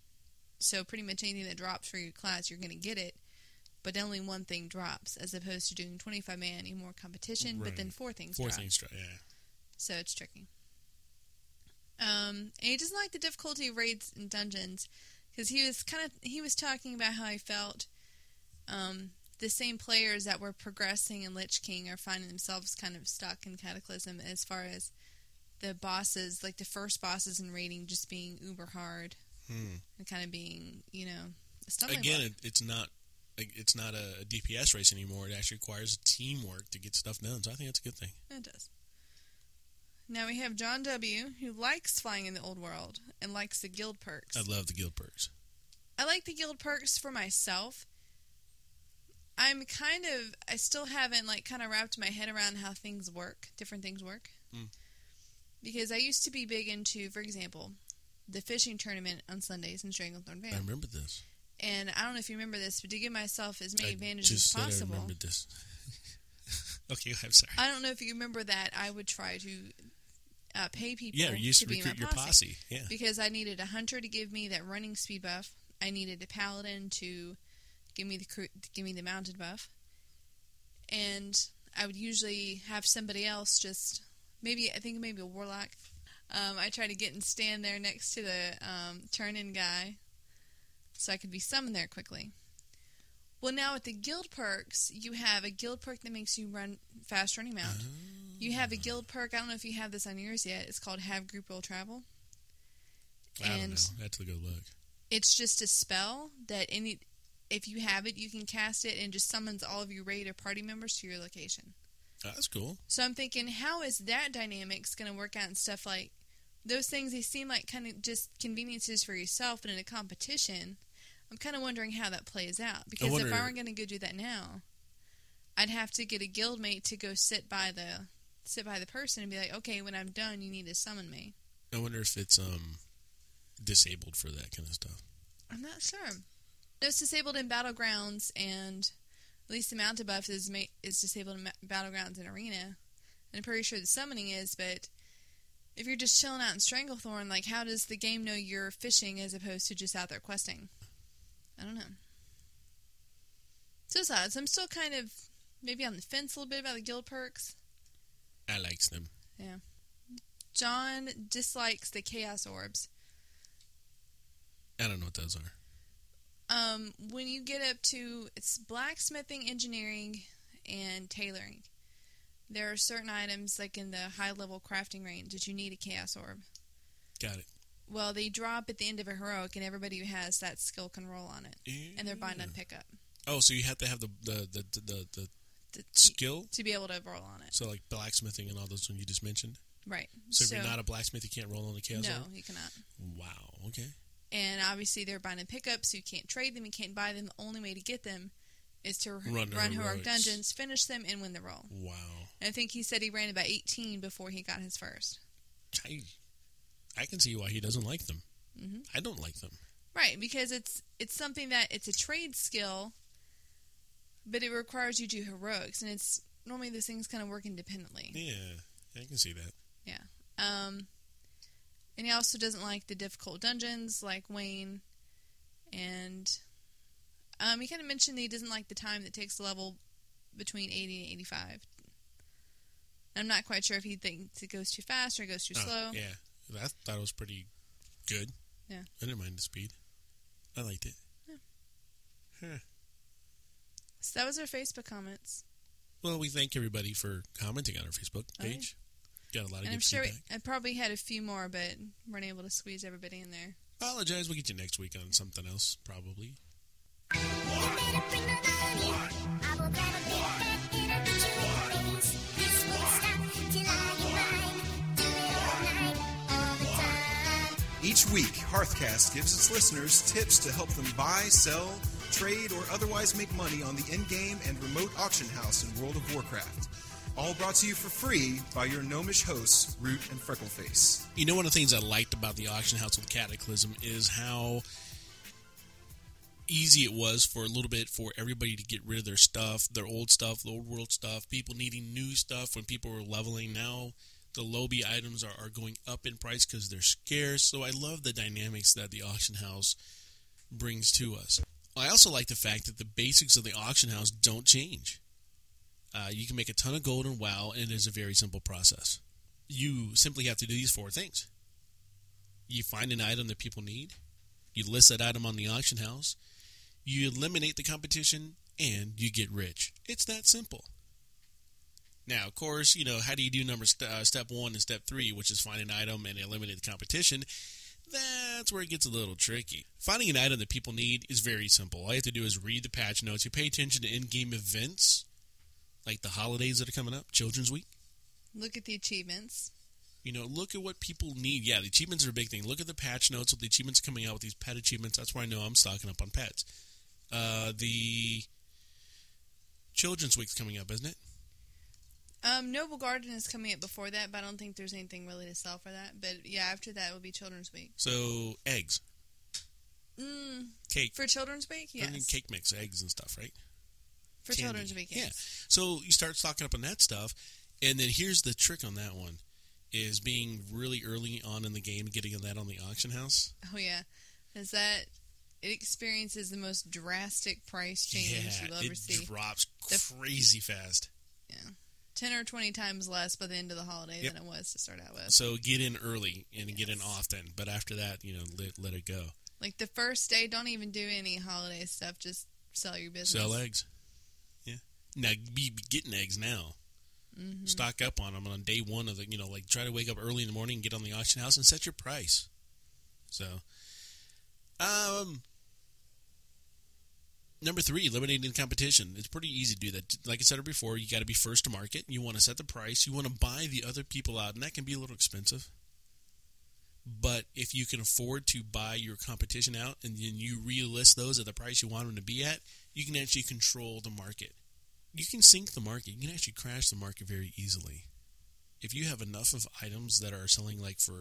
So pretty much anything that drops for your class, you're going to get it. But only one thing drops, as opposed to doing 25 man, you more competition, but then four things Four drop. things, try- yeah. So it's tricky. Um, and he doesn't like the difficulty of raids and dungeons because he was kind of he was talking about how he felt um, the same players that were progressing in Lich King are finding themselves kind of stuck in Cataclysm as far as the bosses, like the first bosses in raiding, just being uber hard Hmm. and kind of being you know Again, it, it's not like, it's not a, a DPS race anymore. It actually requires teamwork to get stuff done. So I think that's a good thing. It does. Now we have John W., who likes flying in the old world and likes the guild perks. I love the guild perks. I like the guild perks for myself. I'm kind of I still haven't like kind of wrapped my head around how things work, different things work. Mm. Because I used to be big into, for example, the fishing tournament on Sundays in Stranglethorn Vale. I remember this. And I don't know if you remember this, but to give myself as many I advantages just as said I possible. remembered this. okay, I'm sorry. I don't know if you remember that. I would try to uh, pay people Yeah, you used to, be recruit my your posse. posse. Yeah. because I needed a hunter to give me that running speed buff. I needed a paladin to give me the give me the mounted buff, and I would usually have somebody else just maybe I think maybe a warlock. Um, I try to get and stand there next to the um, turn-in guy, so I could be summoned there quickly. Well, now with the guild perks, you have a guild perk that makes you run fast running mount. You have a guild perk. I don't know if you have this on yours yet. It's called Have Group Will Travel. I don't and- know. I have to go look. It's just a spell that any if you have it, you can cast it and just summons all of your raid or party members to your location. Oh, that's cool. So I'm thinking, how is that dynamics going to work out and stuff like those things? They seem like kind of just conveniences for yourself, but in a competition, I'm kind of wondering how that plays out. Because wonder- if I were going to go do that now, I'd have to get a guildmate to go sit by the sit by the person and be like, okay, when I'm done, you need to summon me. I wonder if it's um disabled for that kind of stuff. I'm not sure. It's disabled in battlegrounds, and at least the mounted buff is ma- is disabled in ma- battlegrounds and arena. And I'm pretty sure the summoning is, but if you're just chilling out in Stranglethorn, like how does the game know you're fishing as opposed to just out there questing? I don't know. So it's odd. So I'm still kind of maybe on the fence a little bit about the guild perks. I likes them. Yeah. John dislikes the chaos orbs. I don't know what those are. Um, when you get up to it's blacksmithing, engineering, and tailoring, there are certain items like in the high level crafting range that you need a chaos orb. Got it. Well, they drop at the end of a heroic, and everybody who has that skill can roll on it, and they're bind on pickup Oh, so you have to have the the the the, the, the skill. to be able to roll on it. So like blacksmithing and all those ones you just mentioned. Right. So, if you're not a blacksmith, you can't roll on the chaos no, orb? you cannot. Wow. Okay. And obviously, they're buying and pickup, so you can't trade them, you can't buy them. The only way to get them is to Run run, heroic dungeons, finish them, and win the roll. Wow. And I think he said he ran about 18 before he got his first. I, I can see why he doesn't like them. Mhm. I don't like them. Right, because it's it's something that it's a trade skill, but it requires you to do heroics, and it's normally those things kind of work independently. Yeah, I can see that. Yeah. Um, and he also doesn't like the difficult dungeons like Wayne, and um, he kind of mentioned that he doesn't like the time that takes to level between 80 and 85. I'm not quite sure if he thinks it goes too fast or it goes too Oh, slow. yeah, I thought it was pretty good. Yeah. I didn't mind the speed. I liked it. So that was our Facebook comments. Well, we thank everybody for commenting on our Facebook Oh, yeah. page. Got a lot of And good I'm sure we. I probably had a few more, but weren't able to squeeze everybody in there. Apologize. We'll get you next week on something else, probably. Each week, Hearthcast gives its listeners tips to help them buy, sell, trade, or otherwise make money on the in-game and remote auction house in World of Warcraft. All brought to you for free by your gnomish hosts, Root and Freckleface. You know, one of the things I liked about the auction house with Cataclysm is how easy it was for a little bit for everybody to get rid of their stuff, their old stuff, the old world stuff, people needing new stuff when people were leveling. Now the lowbie items are, are going up in price because they're scarce. So I love the dynamics that the auction house brings to us. I also like the fact that the basics of the auction house don't change. Uh, you can make a ton of gold in WoW, and it is a very simple process. You simply have to do these four things. You find an item that people need, you list that item on the auction house, you eliminate the competition, and you get rich. It's that simple. Now, of course, you know, how do you do number st- uh, step one and step three, which is find an item and eliminate the competition? That's where it gets a little tricky. Finding an item that people need is very simple. All you have to do is read the patch notes. You pay attention to in-game events, like the holidays that are coming up, Children's Week. Look at the achievements. You know, look at what people need. Yeah, the achievements are a big thing. Look at the patch notes with the achievements coming out with these pet achievements. That's where I know I'm stocking up on pets. Uh, the Children's Week's coming up, isn't it? Um, Noblegarden is coming up before that, but I don't think there's anything really to sell for that. But yeah, after that will be Children's Week. So eggs, Mm, cake, for Children's Week, I mean, yes. cake mix, eggs and stuff, right? For candy. Children's Week, Yeah. So you start stocking up on that stuff, and then here's the trick on that one: is being really early on in the game, getting that on the auction house. Oh yeah, is that it experiences the most drastic price change yeah, you'll ever it see. drops The- crazy fast. Yeah. Ten or twenty times less by the end of the holiday Yep. than it was to start out with. So get in early and get in often, but after that, you know, let, let it go. Like the first day, don't even do any holiday stuff. Just sell your business. Sell eggs. Now be, be getting eggs now. Mm-hmm. Stock up on them on day one of the. You know, like try to wake up early in the morning, and get on the auction house, and set your price. So, um, number three, eliminating competition. It's pretty easy to do that. Like I said before, you got to be first to market. You want to set the price. You want to buy the other people out, and that can be a little expensive. But if you can afford to buy your competition out and then you relist those at the price you want them to be at, you can actually control the market. You can sink the market. You can actually crash the market very easily. If you have enough of items that are selling like for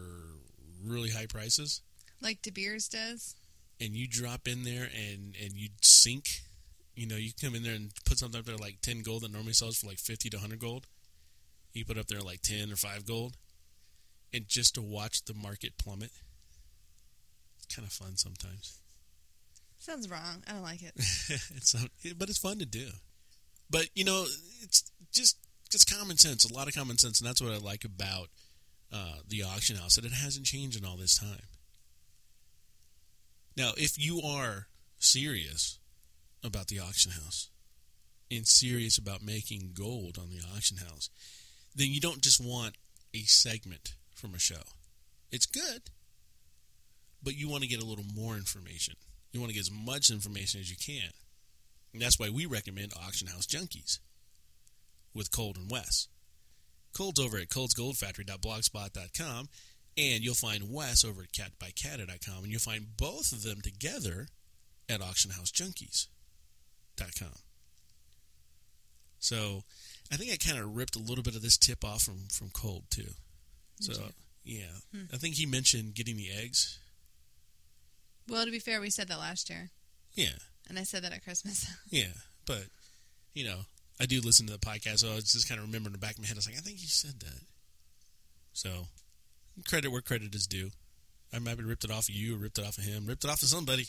really high prices, Like De Beers does. and you drop in there and and you sink, you know, you come in there and put something up there like ten gold that normally sells for like fifty to hundred gold. You put up there like ten or five gold, and just to watch the market plummet, it's kind of fun sometimes. Sounds wrong. I don't like it. it's um, but it's fun to do. But you know, it's just just common sense. A lot of common sense, and that's what I like about uh, the auction house. That it hasn't changed in all this time. Now, if you are serious about the auction house and serious about making gold on the auction house, then you don't just want a segment from a show. It's good, but you want to get a little more information. You want to get as much information as you can. And that's why we recommend Auction House Junkies with Cold and Wes. Cold's over at coldsgoldfactory.blogspot.com, and you'll find Wes over at catbycata.com, and you'll find both of them together at auctionhousejunkies.com. So I think I kind of ripped a little bit of this tip off from, from Cold, too. So, yeah. Hmm. I think he mentioned getting the eggs. Well, to be fair, we said that last year, Yeah. And I said that at Christmas. Yeah, but you know, I do listen to the podcast, so I was just kind of remembering the back of my head. I was like, I think you said that. So, credit where credit is due. I might have ripped it off of you, or ripped it off of him, ripped it off of somebody.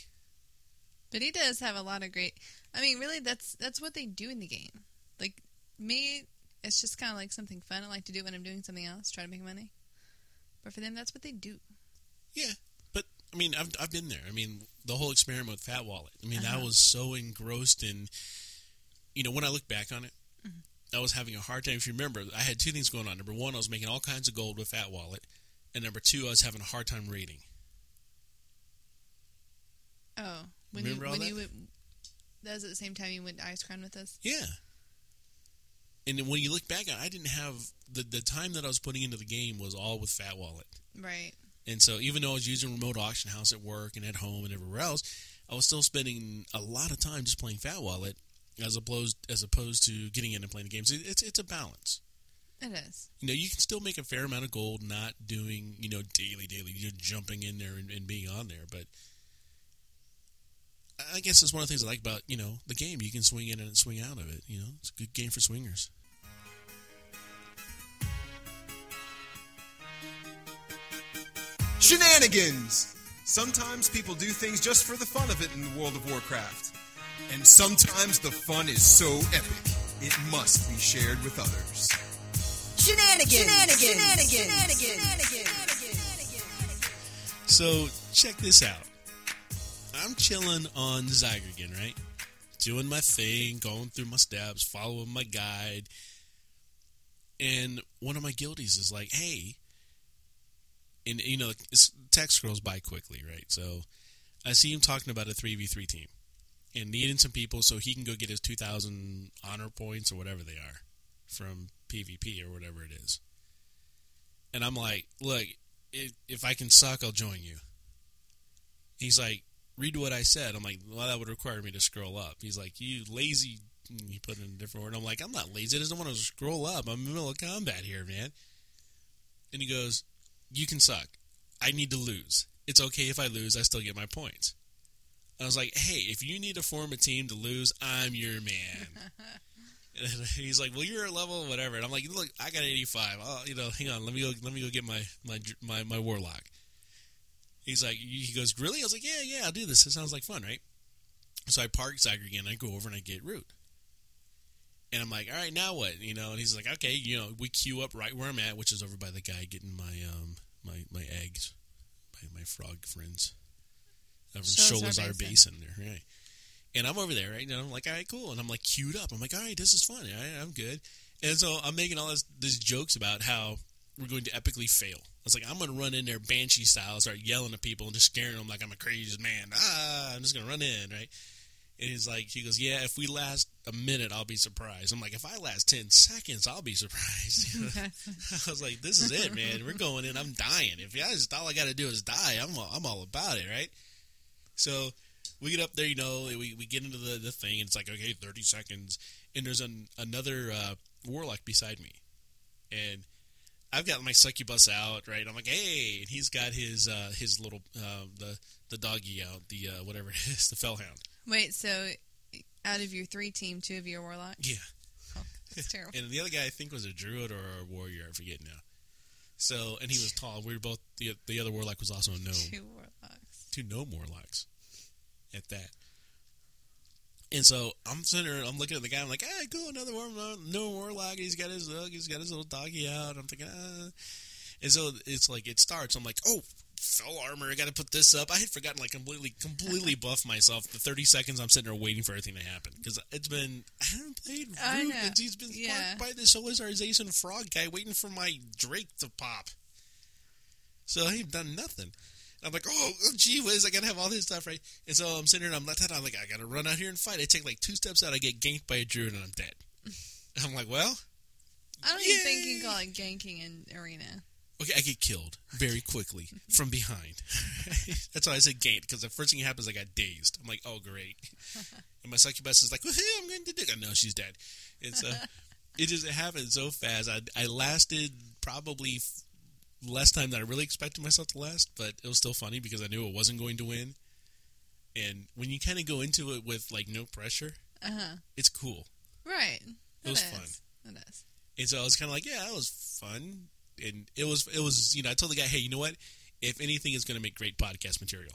But he does have a lot of great. I mean, really, that's that's what they do in the game. Like me, it's just kind of like something fun. I like to do when I'm doing something else, try to make money. But for them, that's what they do. Yeah, I mean, I've I've been there. I mean, the whole experiment with Fat Wallet. I mean, I Uh-huh. was so engrossed in. You know, when I look back on it, I was having a hard time. If you remember, I had two things going on. Number one, I was making all kinds of gold with Fat Wallet, and number two, I was having a hard time reading. Oh, when Remember you all when that? you went, that was at the same time you went to Icecrown with us. Yeah. And when you look back, I didn't have the the time that I was putting into the game was all with Fat Wallet. Right. And so even though I was using remote auction house at work and at home and everywhere else, I was still spending a lot of time just playing Fat Wallet as opposed as opposed to getting in and playing the games. It- It's it's a balance. It is. You know, you can still make a fair amount of gold not doing, you know, daily, daily, you're jumping in there and, and being on there. But I guess it's one of the things I like about, you know, the game. You can swing in and swing out of it. You know, it's a good game for swingers. Shenanigans! Sometimes people do things just for the fun of it in the World of Warcraft. And sometimes the fun is so epic, it must be shared with others. Shenanigans. Shenanigans. Shenanigans. So check this out. I'm chilling on Zygergan, right? Doing my thing, going through my steps, following my guide. And one of my guildies is like, hey, and you know, text scrolls by quickly, right? So I see him talking about a 3v3 team and needing some people so he can go get his 2,000 honor points or whatever they are from PvP or whatever it is. And I'm like, look, if, I can suck, I'll join you. He's like, read what I said. I'm like, well, that would require me to scroll up. He's like, you lazy. He put in a different word. I'm like, I'm not lazy. I just don't want to scroll up. I'm in the middle of combat here, man. And he goes, you can suck. I need to lose. It's okay if I lose. I still get my points. I was like, hey, if you need to form a team to lose, I'm your man. And he's like, "Well, you're at level whatever," and I'm like, "Look, I got 85. Oh, you know, hang on, let me go, let me go get my my my, my warlock." He's like, he goes, "Really?" I was like, "Yeah, yeah, I'll do this. It sounds like fun, right?" So I park Zygergan. I go over and I get root. And I'm like, all right, now what? You know, and he's like, okay, you know, we queue up right where I'm at, which is over by the guy getting my um my my eggs, my my frog friends, over in Sholazar Sholazar Basin there, right? And I'm over there, right? And I'm like, all right, cool. And I'm like queued up. I'm like, all right, this is fun. Right, I'm good. And so I'm making all this these jokes about how we're going to epically fail. I was like, I'm going to run in there banshee style, start yelling at people and just scaring them like I'm a crazy man. Ah, I'm just going to run in, right? And he's like, he goes, yeah, if we last a minute, I'll be surprised. I'm like, if I last 10 seconds, I'll be surprised. I was like, this is it, man. We're going in. I'm dying. If I just, all I got to do is die, I'm all, I'm all about it, right? So we get up there, you know, we, we get into the, the thing, and it's like, okay, 30 seconds. And there's an, another uh, warlock beside me. And I've got my succubus out, right? I'm like, hey, and he's got his uh, his little uh, the the doggy out, the uh, whatever it is, the felhound. Wait, so out of your three team, two of you are warlocks? Yeah. Oh, that's terrible. And the other guy I think was a druid or a warrior, I forget now. So and he was tall. We were both the the other warlock was also a gnome. Two warlocks. Two gnome warlocks. At that. And so I'm sitting there, I'm looking at the guy, I'm like, ah, cool, another war, no warlock. He's got his dog, he's got his little doggy out. I'm thinking, ah. And so it's like, it starts. I'm like, oh, fel armor, I got to put this up. I had forgotten, like, completely, completely buff myself. The 30 seconds I'm sitting there waiting for everything to happen. Because it's been, I haven't played Root, he's been Yeah. by this Solarization frog guy waiting for my Drake to pop. So I ain't done nothing. I'm like, oh, oh gee whiz, I gotta have all this stuff, right? And so I'm sitting there and I'm out. I'm like, I gotta run out here and fight. I take like two steps out, I get ganked by a druid and I'm dead. I'm like, well, I don't even think you can call it ganking in arena. Okay, I get killed very quickly from behind. That's why I said ganked because the first thing that happens, I got dazed. I'm like, oh great. and my succubus is like, hey, I'm going to do. I know she's dead. And so it just it happened so fast. I I lasted probably f- less time than I really expected myself to last, but it was still funny because I knew it wasn't going to win. And when you kind of go into it with like no pressure, Uh huh. it's cool. Right. It was is. fun. It is. And so I was kind of like, yeah, that was fun. And it was, it was, you know, I told the guy, hey, you know what? If anything is going to make great podcast material.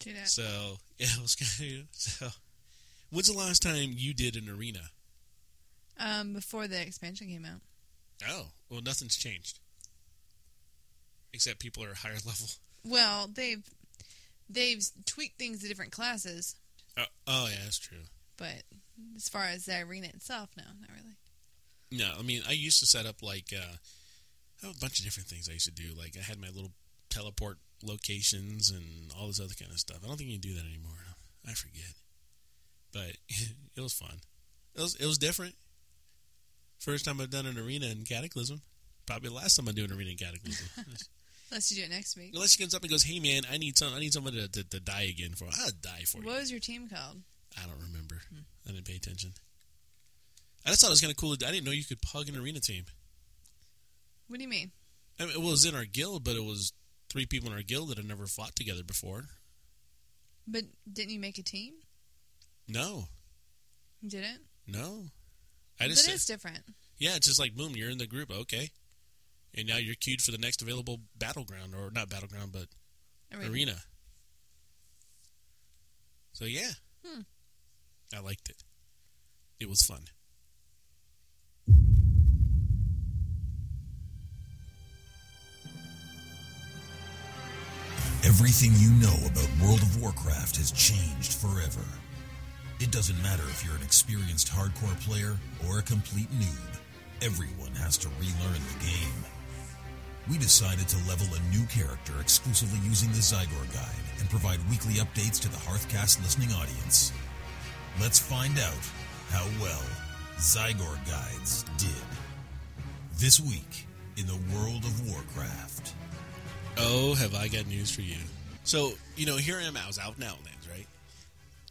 Do that. So yeah, it was kind of, so. When's the last time you did an arena? Um, before the expansion came out. Oh, well, nothing's changed. Except people are higher level. Well, they've they've tweaked things to different classes, Oh, oh yeah, that's true. but as far as the arena itself, no, not really. No, I mean, I used to set up like uh, a bunch of different things I used to do. Like I had my little teleport locations and all this other kind of stuff. I don't think you can do that anymore. I forget, but it was fun. It was it was different. First time I've done an arena in Cataclysm. Probably the last time I do an arena in Cataclysm. Unless you do it next week. Unless he comes up and goes, "Hey man, I need some. I need somebody to, to, to die again for. I'll die for you." What was your team called? I don't remember. Hmm. I didn't pay attention. I just thought it was kind of cool. I didn't know you could pug an arena team. What do you mean? I mean, it was in our guild, but it was three people in our guild that had never fought together before. But didn't you make a team? No, You didn't. no. I just it said, is different. yeah, it's just like boom, you're in the group, okay, and now you're queued for the next available battleground or not battleground, but Arena. arena. So yeah, Hmm. I liked it. It was fun. Everything you know about World of Warcraft has changed forever. It doesn't matter if you're an experienced hardcore player or a complete noob, everyone has to relearn the game. We decided to level a new character exclusively using the Zygor Guide and provide weekly updates to the Hearthcast listening audience. Let's find out how well Zygor Guides did. This week in the World of Warcraft. Oh, have I got news for you? So, you know, here I am. I was out in Outlands, right?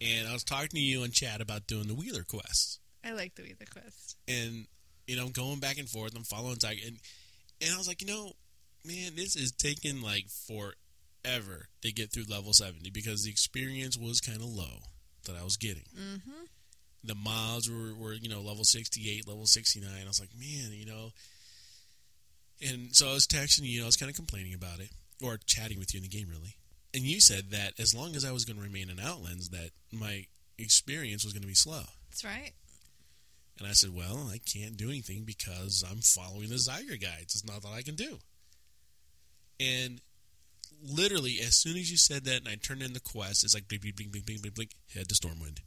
And I was talking to you and chat about doing the Wheeler quests. I like the Wheeler Quest. And, you know, I'm going back and forth. I'm following Tiger. And, and I was like, you know, man, this is taking like forever to get through level 70 because the experience was kind of low that I was getting. Mm-hmm. the mobs were, were you know level 68 level 69 i was like man you know and so i was texting you i was kind of complaining about it or chatting with you in the game really. And you said that as long as i was going to remain in outlands that my experience was going to be slow. That's right. and i said well i can't do anything because i'm following the Zygor guides. It's not that i can do. And literally as soon as you said that and i turned in the quest it's like blink blink blink blink blink blink, blink head to stormwind.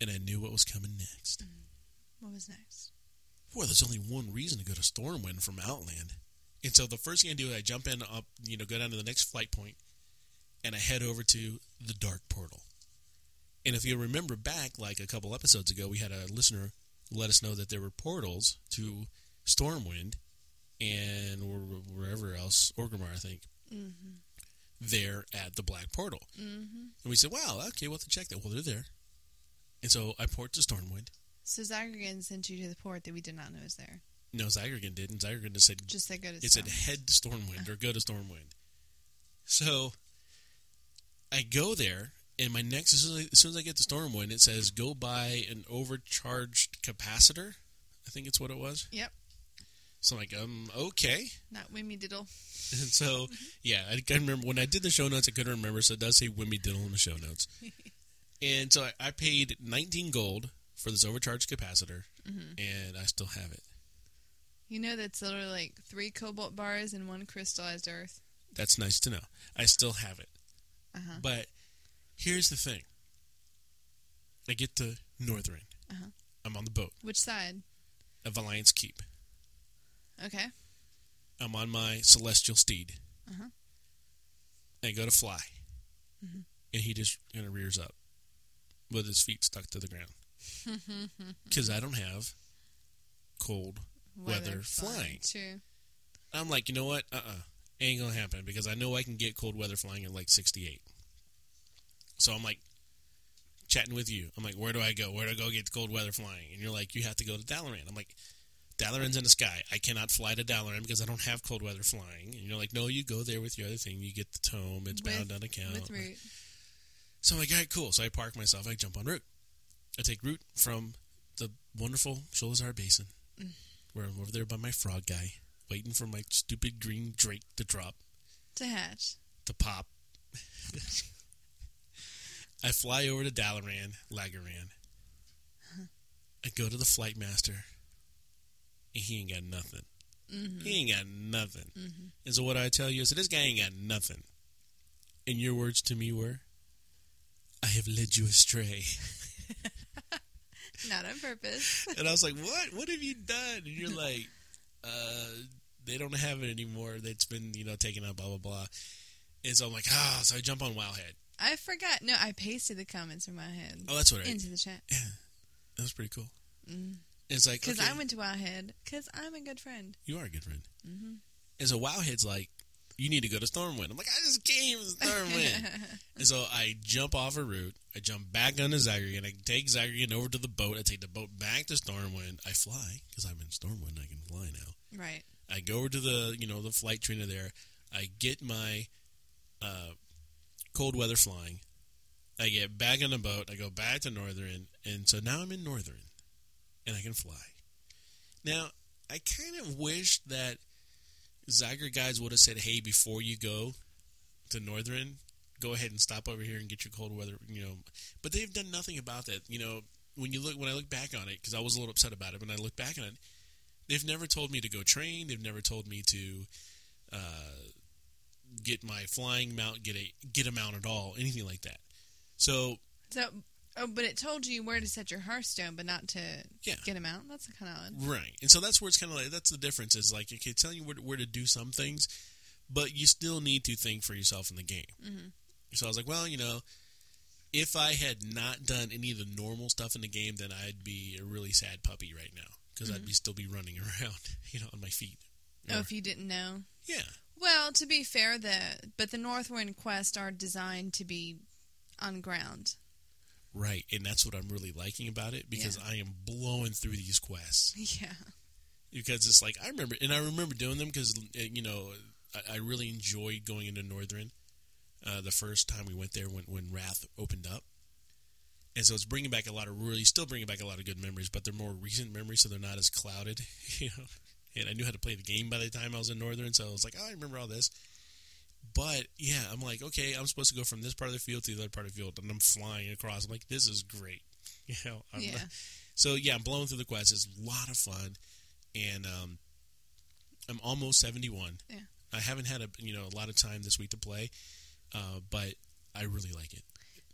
And i knew what was coming next. Mm-hmm. What was next? Boy, there's only one reason to go to Stormwind from Outland. And so the first thing I do is I jump in up, you know, go down to the next flight point, and I head over to the Dark Portal. And if you remember back, like a couple episodes ago, we had a listener let us know that there were portals to Stormwind and wh- wherever else, Orgrimmar, I think, there at the Black Portal. Mm-hmm. And we said, wow, okay, we'll have to check that. Well, they're there. And so I port to Stormwind. So Zygergan sent you to the port that we did not know was there. No, Zygergan didn't. Zygergan just said, Just said go to it said head to Stormwind or go to Stormwind. So I go there, and my next as soon as, I, as soon as I get to Stormwind, it says go buy an overcharged capacitor. I think it's what it was. Yep. So I'm like, um, okay. Not Wimmy Diddle. And so yeah, I can remember when I did the show notes. I couldn't remember, so it does say Wimmy Diddle in the show notes. and so I, I paid 19 gold for this overcharged capacitor, and I still have it. You know that's literally like three cobalt bars and one crystallized earth. That's nice to know. I still have it. Uh-huh. But here's the thing. I get to Northrend. Uh-huh. I'm on the boat Which side? Valiance Keep. Okay. I'm on my celestial steed. Uh-huh. I go to fly. Mm-hmm. And he just kind of rears up with his feet stuck to the ground. Because I don't have cold weather flying. True. I'm like, you know what? Uh uh Ain't gonna happen because I know I can get cold weather flying at like 68. So I'm like, chatting with you. I'm like, where do I go? Where do I go get cold weather flying? And you're like, you have to go to Dalaran. I'm like, Dalaran's in the sky. I cannot fly to Dalaran because I don't have cold weather flying. And you're like, no, you go there with your other thing. You get the tome. It's bound on account. With root. So I'm like, all right, cool. So I park myself. I jump on Root. I take root from the wonderful Sholazar Basin, mm. where I'm over there by my frog guy, waiting for my stupid green drake to drop, To hatch. to pop. I fly over to Dalaran, Lagaran. I go to the flight master, and he ain't got nothing. Mm-hmm. He ain't got nothing. Mm-hmm. And so what I tell you is that this guy ain't got nothing. And your words to me were, I have led you astray. Not on purpose. And I was like, "What? What have you done?" And you're like, "Uh, they don't have it anymore. It's been, you know, taken out. Blah blah blah." And so I'm like, "Ah!" so I jump on Wowhead. I forgot. No, I pasted the comments from Wowhead Oh, that's what I. into the chat. Yeah. That was pretty cool. It's like Because okay, I went to Wowhead. Because I'm a good friend. you are a good friend. Mm-hmm. And so Wowhead's like, "You need to go to Stormwind." I'm like, "I just came to Stormwind." and so I jump off a Root. I jump back onto Zagregan. I take Zagregan over to the boat. I take the boat back to Stormwind. I fly because I'm in Stormwind. I can fly now. Right. I go over to the you know the flight trainer there. I get my uh, cold weather flying. I get back on the boat. I go back to Northrend, and so now I'm in Northrend, and I can fly. Now I kind of wish that Zygor Guides would have said, "Hey, before you go to Northrend, go ahead and stop over here and get your cold weather." You know, but they've done nothing about that. You know, when you look when I look back on it, because I was a little upset about it, when I look back on it, they've never told me to go train. They've never told me to uh, get my flying mount, get a get a mount at all, anything like that. So So, oh, but it told you where to set your Hearthstone, but not to Yeah. get him out. That's kind of odd. right, and so that's where it's kind of like that's the difference. Is like okay, telling you where, where to do some things, but you still need to think for yourself in the game. Mm-hmm. So I was like, well, you know, if I had not done any of the normal stuff in the game, then I'd be a really sad puppy right now because I'd be still be running around, you know, on my feet. Oh, if you didn't know. yeah, Well, to be fair, the but the Northrend quests are designed to be on ground. Right, and that's what I'm really liking about it because I am blowing through these quests. Yeah. because it's like I remember, and I remember doing them because you know I, I really enjoyed going into Northrend uh, the first time we went there when when Wrath opened up, and so it's bringing back a lot of really, still bringing back a lot of good memories, but they're more recent memories, so they're not as clouded, you know. And I knew how to play the game by the time I was in Northrend, so I was like, oh, I remember all this. But yeah, I'm like, okay, I'm supposed to go from this part of the field to the other part of the field, and I'm flying across. I'm like, this is great, you know. I'm, Yeah. So yeah, I'm blowing through the quest. It's a lot of fun, and um, I'm almost 71. Yeah. I haven't had a you know a lot of time this week to play, uh, but I really like it.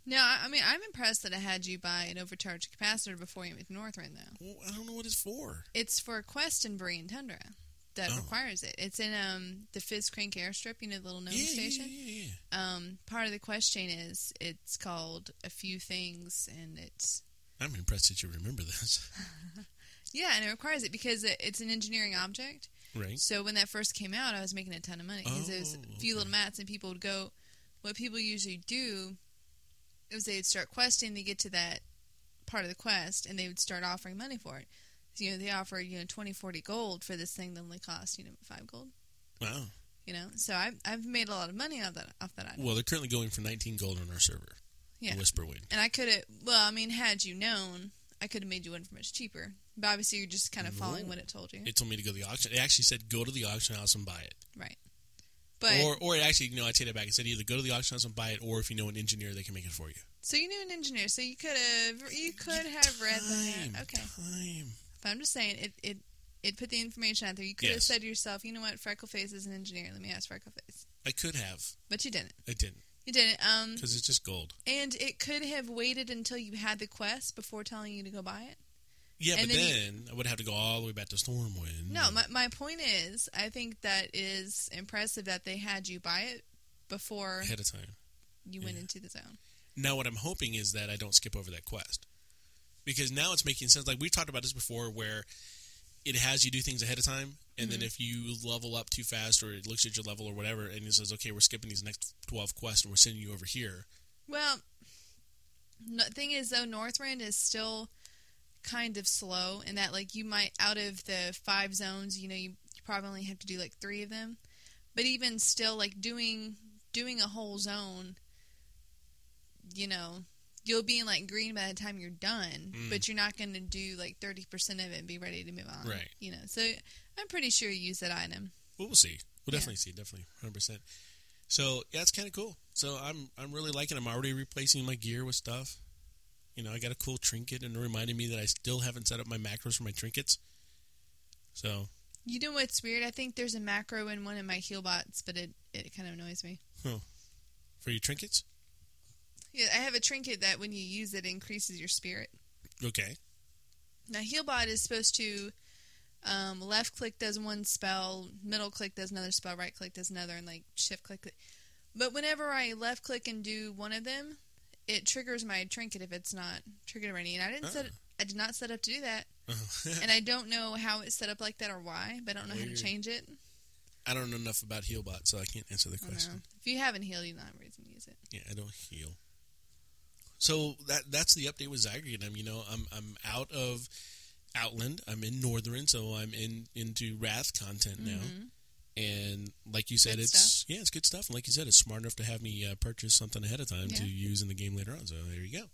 No, I, I mean I'm impressed that I had you buy an overcharged capacitor before you went to Northrend though. Well, I don't know what it's for. It's for a quest in Borean Tundra that Oh. requires it. It's in um the Fizzcrank airstrip, you know, the little gnome yeah, station. yeah, yeah, yeah. Um, part of the question is it's called a few things, and it's I'm impressed that you remember this. yeah, and it requires it because it, it's an engineering object. right? So when that first came out, I was making a ton of money because it was Oh, a few okay. little mats, and people would go. What people usually do is they'd start questing, they get to that part of the quest, and they would start offering money for it. You know, they offer you know 20, 40 gold for this thing that only costs you know five gold. Wow. You know, so I've I've made a lot of money off that off that item. Well, they're currently going for 19 gold on our server. Yeah. Whisperwind. And I could have, well, I mean, had you known, I could have made you one for much cheaper. But obviously, you're just kind of following No. what it told you, It told me to go to the auction. It actually said go to the auction house and buy it. right? But or, or it actually, no, I take that back. It said either go to the auction house and buy it, or if you know an engineer, they can make it for you. so you knew an engineer, so you could have, you could have read that. Okay, Time. But I'm just saying, it it it put the information out there. You could have Yes. said to yourself, you know what, Freckleface is an engineer. Let me ask Freckleface. I could have. But you didn't. I didn't You didn't. Um, because it's just gold. and it could have waited until you had the quest before telling you to go buy it. Yeah, And but then then, I would have to go all the way back to Stormwind. No, my, my point is, I think that is impressive that they had you buy it before ahead of time. you went yeah. into the zone. Now, what I'm hoping is that I don't skip over that quest. Because now it's making sense. Like, we've talked about this before where it has you do things ahead of time, and then mm-hmm. if you level up too fast or it looks at your level or whatever, and it says, okay, we're skipping these next 12 quests and we're sending you over here. Well, the thing is, though, Northrend is still kind of slow in that, like, you might, out of the five zones, you know, you, you probably only have to do, like, three of them. But even still, like, doing doing a whole zone, you know, you'll be in, like, green by the time you're done, Mm. but you're not going to do, like, 30% of it and be ready to move on. Right. You know, so I'm pretty sure you use that item. Well, we'll see. We'll Yeah. definitely see. Definitely, hundred percent. So yeah, it's kind of cool. So I'm I'm really liking. it. I'm already replacing my gear with stuff. You know, I got a cool trinket, and it reminded me that I still haven't set up my macros for my trinkets. So You know what's weird? I think there's a macro in one of my heal bots, but it, it kind of annoys me. for your trinkets, Yeah, I have a trinket that when you use it increases your spirit. okay, Now Healbot is supposed to um, left click does one spell, middle click does another spell, right click does another, and like shift click. But whenever I left click and do one of them, it triggers my trinket if it's not triggered already. And I didn't set I did not set up to do that, and I don't know how it's set up like that or why, but I don't know how to change it. I don't know enough about Healbot, so I can't answer the I don't know. question. If you haven't healed, you don't have a reason to use it. Yeah, I don't heal. So that that's the update with Zygor. I'm you know I'm I'm out of Outland. I'm in Northrend, so I'm in into Wrath content now. And like you said, Mm-hmm. Good it's yeah, it's good stuff. And like you said, it's smart enough to have me uh, purchase something ahead of time to use in the game later on. So there you go.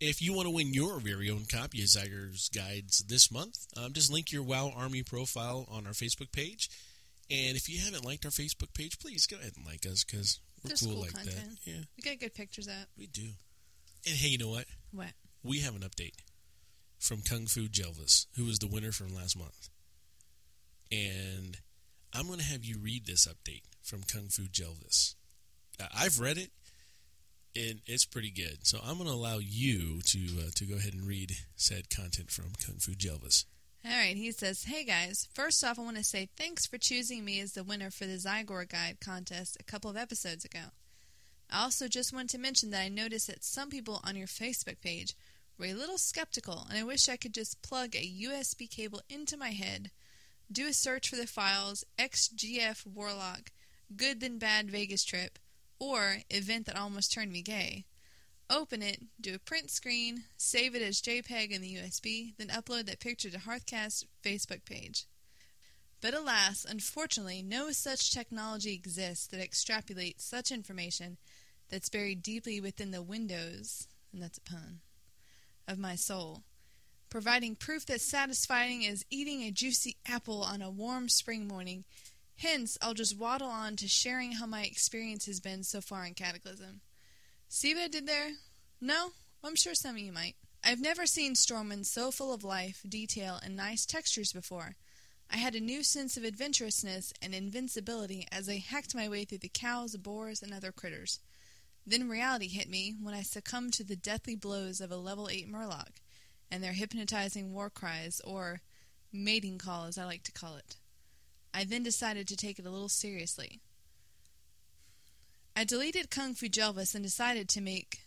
If you want to win your very own copy of Zygor's Guides this month, um, just link your WoW Armory profile on our Facebook page. And if you haven't liked our Facebook page, please go ahead and like us because we're There's cool, cool like content. that. Yeah, We got good pictures up. we do. And hey, you know what? What? We have an update from Kung Fu Jelvis, who was the winner from last month. And I'm going to have you read this update from Kung Fu Jelvis. I've read it, and it's pretty good. So I'm going to allow you to uh, to go ahead and read said content from Kung Fu Jelvis. All right, he says, Hey guys, first off, I want to say thanks for choosing me as the winner for the Zygor Guide contest a couple of episodes ago. I also just want to mention that I noticed that some people on your Facebook page were a little skeptical, and I wish I could just plug a USB cable into my head, do a search for the files XGF Warlock, Good Then Bad Vegas Trip, or Event That Almost Turned Me Gay. Open it, do a print screen, save it as JPEG in the USB, then upload that picture to Hearthcast Facebook page. But alas, unfortunately, no such technology exists that extrapolates such information that's buried deeply within the Windows and that's a pun, of my soul, providing proof that satisfying is eating a juicy apple on a warm spring morning. Hence, I'll just waddle on to sharing how my experience has been so far in Cataclysm. See what I did there? No? I'm sure some of you might. I've never seen Stormwind so full of life, detail, and nice textures before. I had a new sense of adventurousness and invincibility as I hacked my way through the cows, boars, and other critters. Then reality hit me when I succumbed to the deathly blows of a level 8 Murloc and their hypnotizing war cries, or mating call as I like to call it. I then decided to take it a little seriously. I deleted Kung Fu Jelvis and decided to make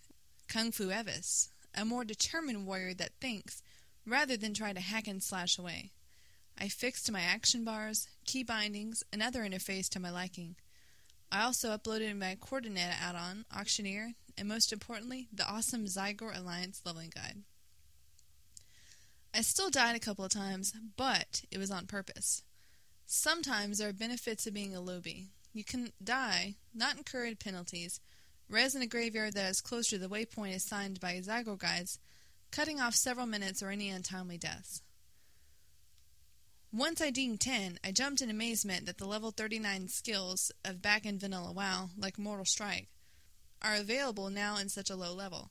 Kung Fu Evis, a more determined warrior that thinks, rather than try to hack and slash away. I fixed my action bars, key bindings, and other interface to my liking. I also uploaded my coordinate add-on, Auctioneer, and most importantly, the awesome Zygor Alliance leveling guide. I still died a couple of times, but it was on purpose. Sometimes there are benefits of being a lowbie. You can die, not incur penalties, res in a graveyard that is closer to the waypoint assigned by Zygor guides, cutting off several minutes or any untimely deaths. Once I dinged 10, I jumped in amazement that the level 39 skills of back in Vanilla WoW, like Mortal Strike, are available now in such a low level.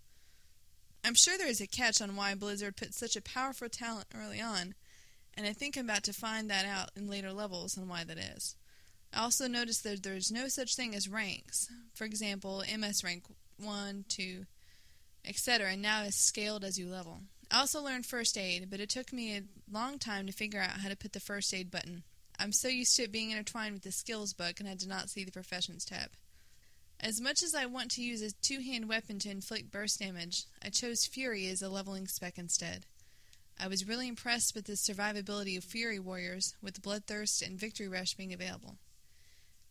I'm sure there is a catch on why Blizzard put such a powerful talent early on, and I think I'm about to find that out in later levels and why that is. I also noticed that there's no such thing as ranks. For example, MS rank 1, 2, etc., and now is scaled as you level. I also learned first aid, but it took me a long time to figure out how to put the first aid button. I'm so used to it being intertwined with the skills book, and I did not see the professions tab. As much as I want to use a two hand weapon to inflict burst damage, I chose Fury as a leveling spec instead. I was really impressed with the survivability of Fury warriors, with Bloodthirst and Victory Rush being available.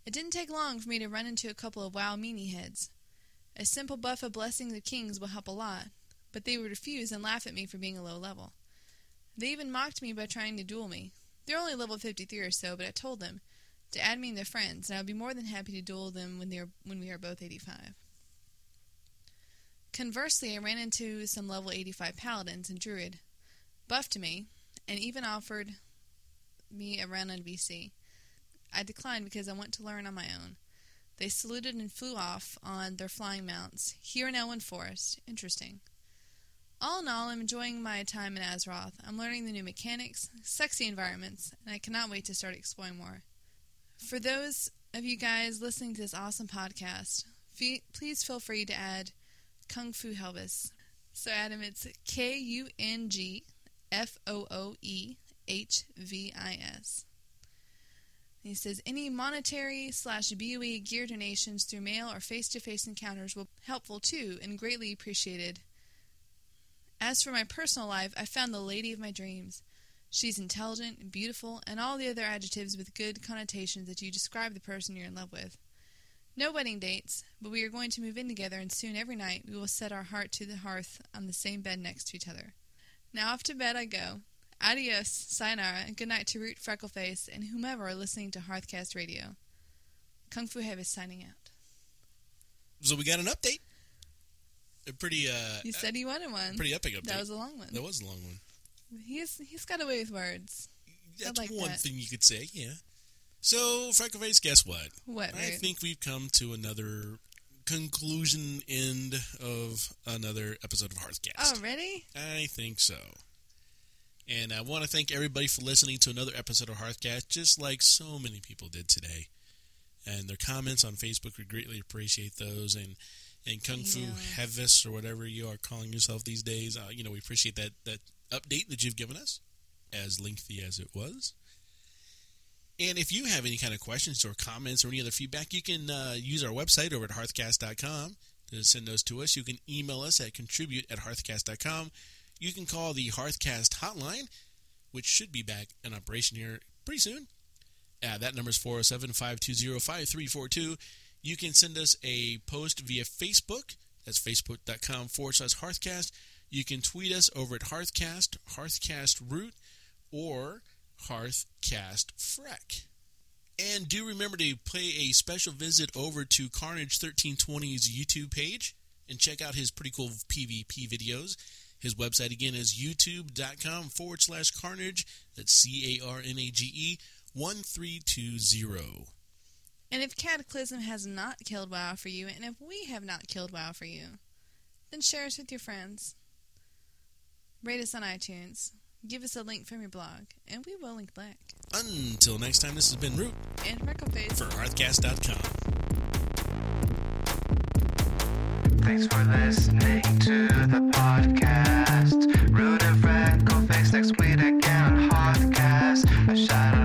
It didn't take long for me to run into a couple of WoW meanie heads. A simple buff of Blessings of Kings will help a lot, but they would refuse and laugh at me for being a low level. They even mocked me by trying to duel me. They're only level 53 or so, but I told them to add me in their friends, and I would be more than happy to duel them when, they are, when we are both 85. Conversely, I ran into some level 85 paladins and druid, buffed me, and even offered me a run on VC. I declined because I want to learn on my own. They saluted and flew off on their flying mounts, here in Elwynn Forest. Interesting. All in all, I'm enjoying my time in Azeroth. I'm learning the new mechanics, sexy environments, and I cannot wait to start exploring more. For those of you guys listening to this awesome podcast, please feel free to add Kung Fu Helvis. So, Adam, it's K U N G F O O E H V I S. He says any monetary slash BOE gear donations through mail or face to face encounters will be helpful too and greatly appreciated. As for my personal life, I found the lady of my dreams. She's intelligent, beautiful, and all the other adjectives with good connotations that you describe the person you're in love with. No wedding dates, but we are going to move in together, and soon every night we will set our heart to the hearth on the same bed next to each other. Now off to bed I go. Adios, sayonara, and good night to Root Freckleface and whomever are listening to Hearthcast Radio. Kung Fu Heav is signing out. So we got an update. A pretty uh You said he wanted one. pretty epic update. That was a long one. That was a long one. He's he's got away with words. That's like one that. thing you could say, yeah. So, Freckleface, guess what? What? I Root? think we've come to another conclusion end of another episode of Hearthcast. Already? I think so. And I want to thank everybody for listening to another episode of Hearthcast, just like so many people did today. And their comments on Facebook, we greatly appreciate those. And and Kung Fu. Hevis, or whatever you are calling yourself these days, uh, you know, we appreciate that, that update that you've given us, as lengthy as it was. And if you have any kind of questions or comments or any other feedback, you can uh, use our website over at hearthcast.com to send those to us. You can email us at contribute at hearthcast.com. You can call the Hearthcast hotline, which should be back in operation here pretty soon. Uh, that number is 407 520 5342. You can send us a post via Facebook. That's facebook.com forward slash Hearthcast. You can tweet us over at Hearthcast, Hearthcast Root, or Hearthcast Freck. And do remember to pay a special visit over to Carnage 1320's YouTube page. and check out his pretty cool PvP videos. His website again is youtube.com forward slash carnage. That's C A R N A G E 1320. And if Cataclysm has not killed WoW for you, and if we have not killed WoW for you, then share us with your friends. Rate us on iTunes. Give us a link from your blog, and we will link back. Until next time, this has been Root And Freckleface. for Hearthcast.com. Thanks for listening to the podcast. Next week again. A shout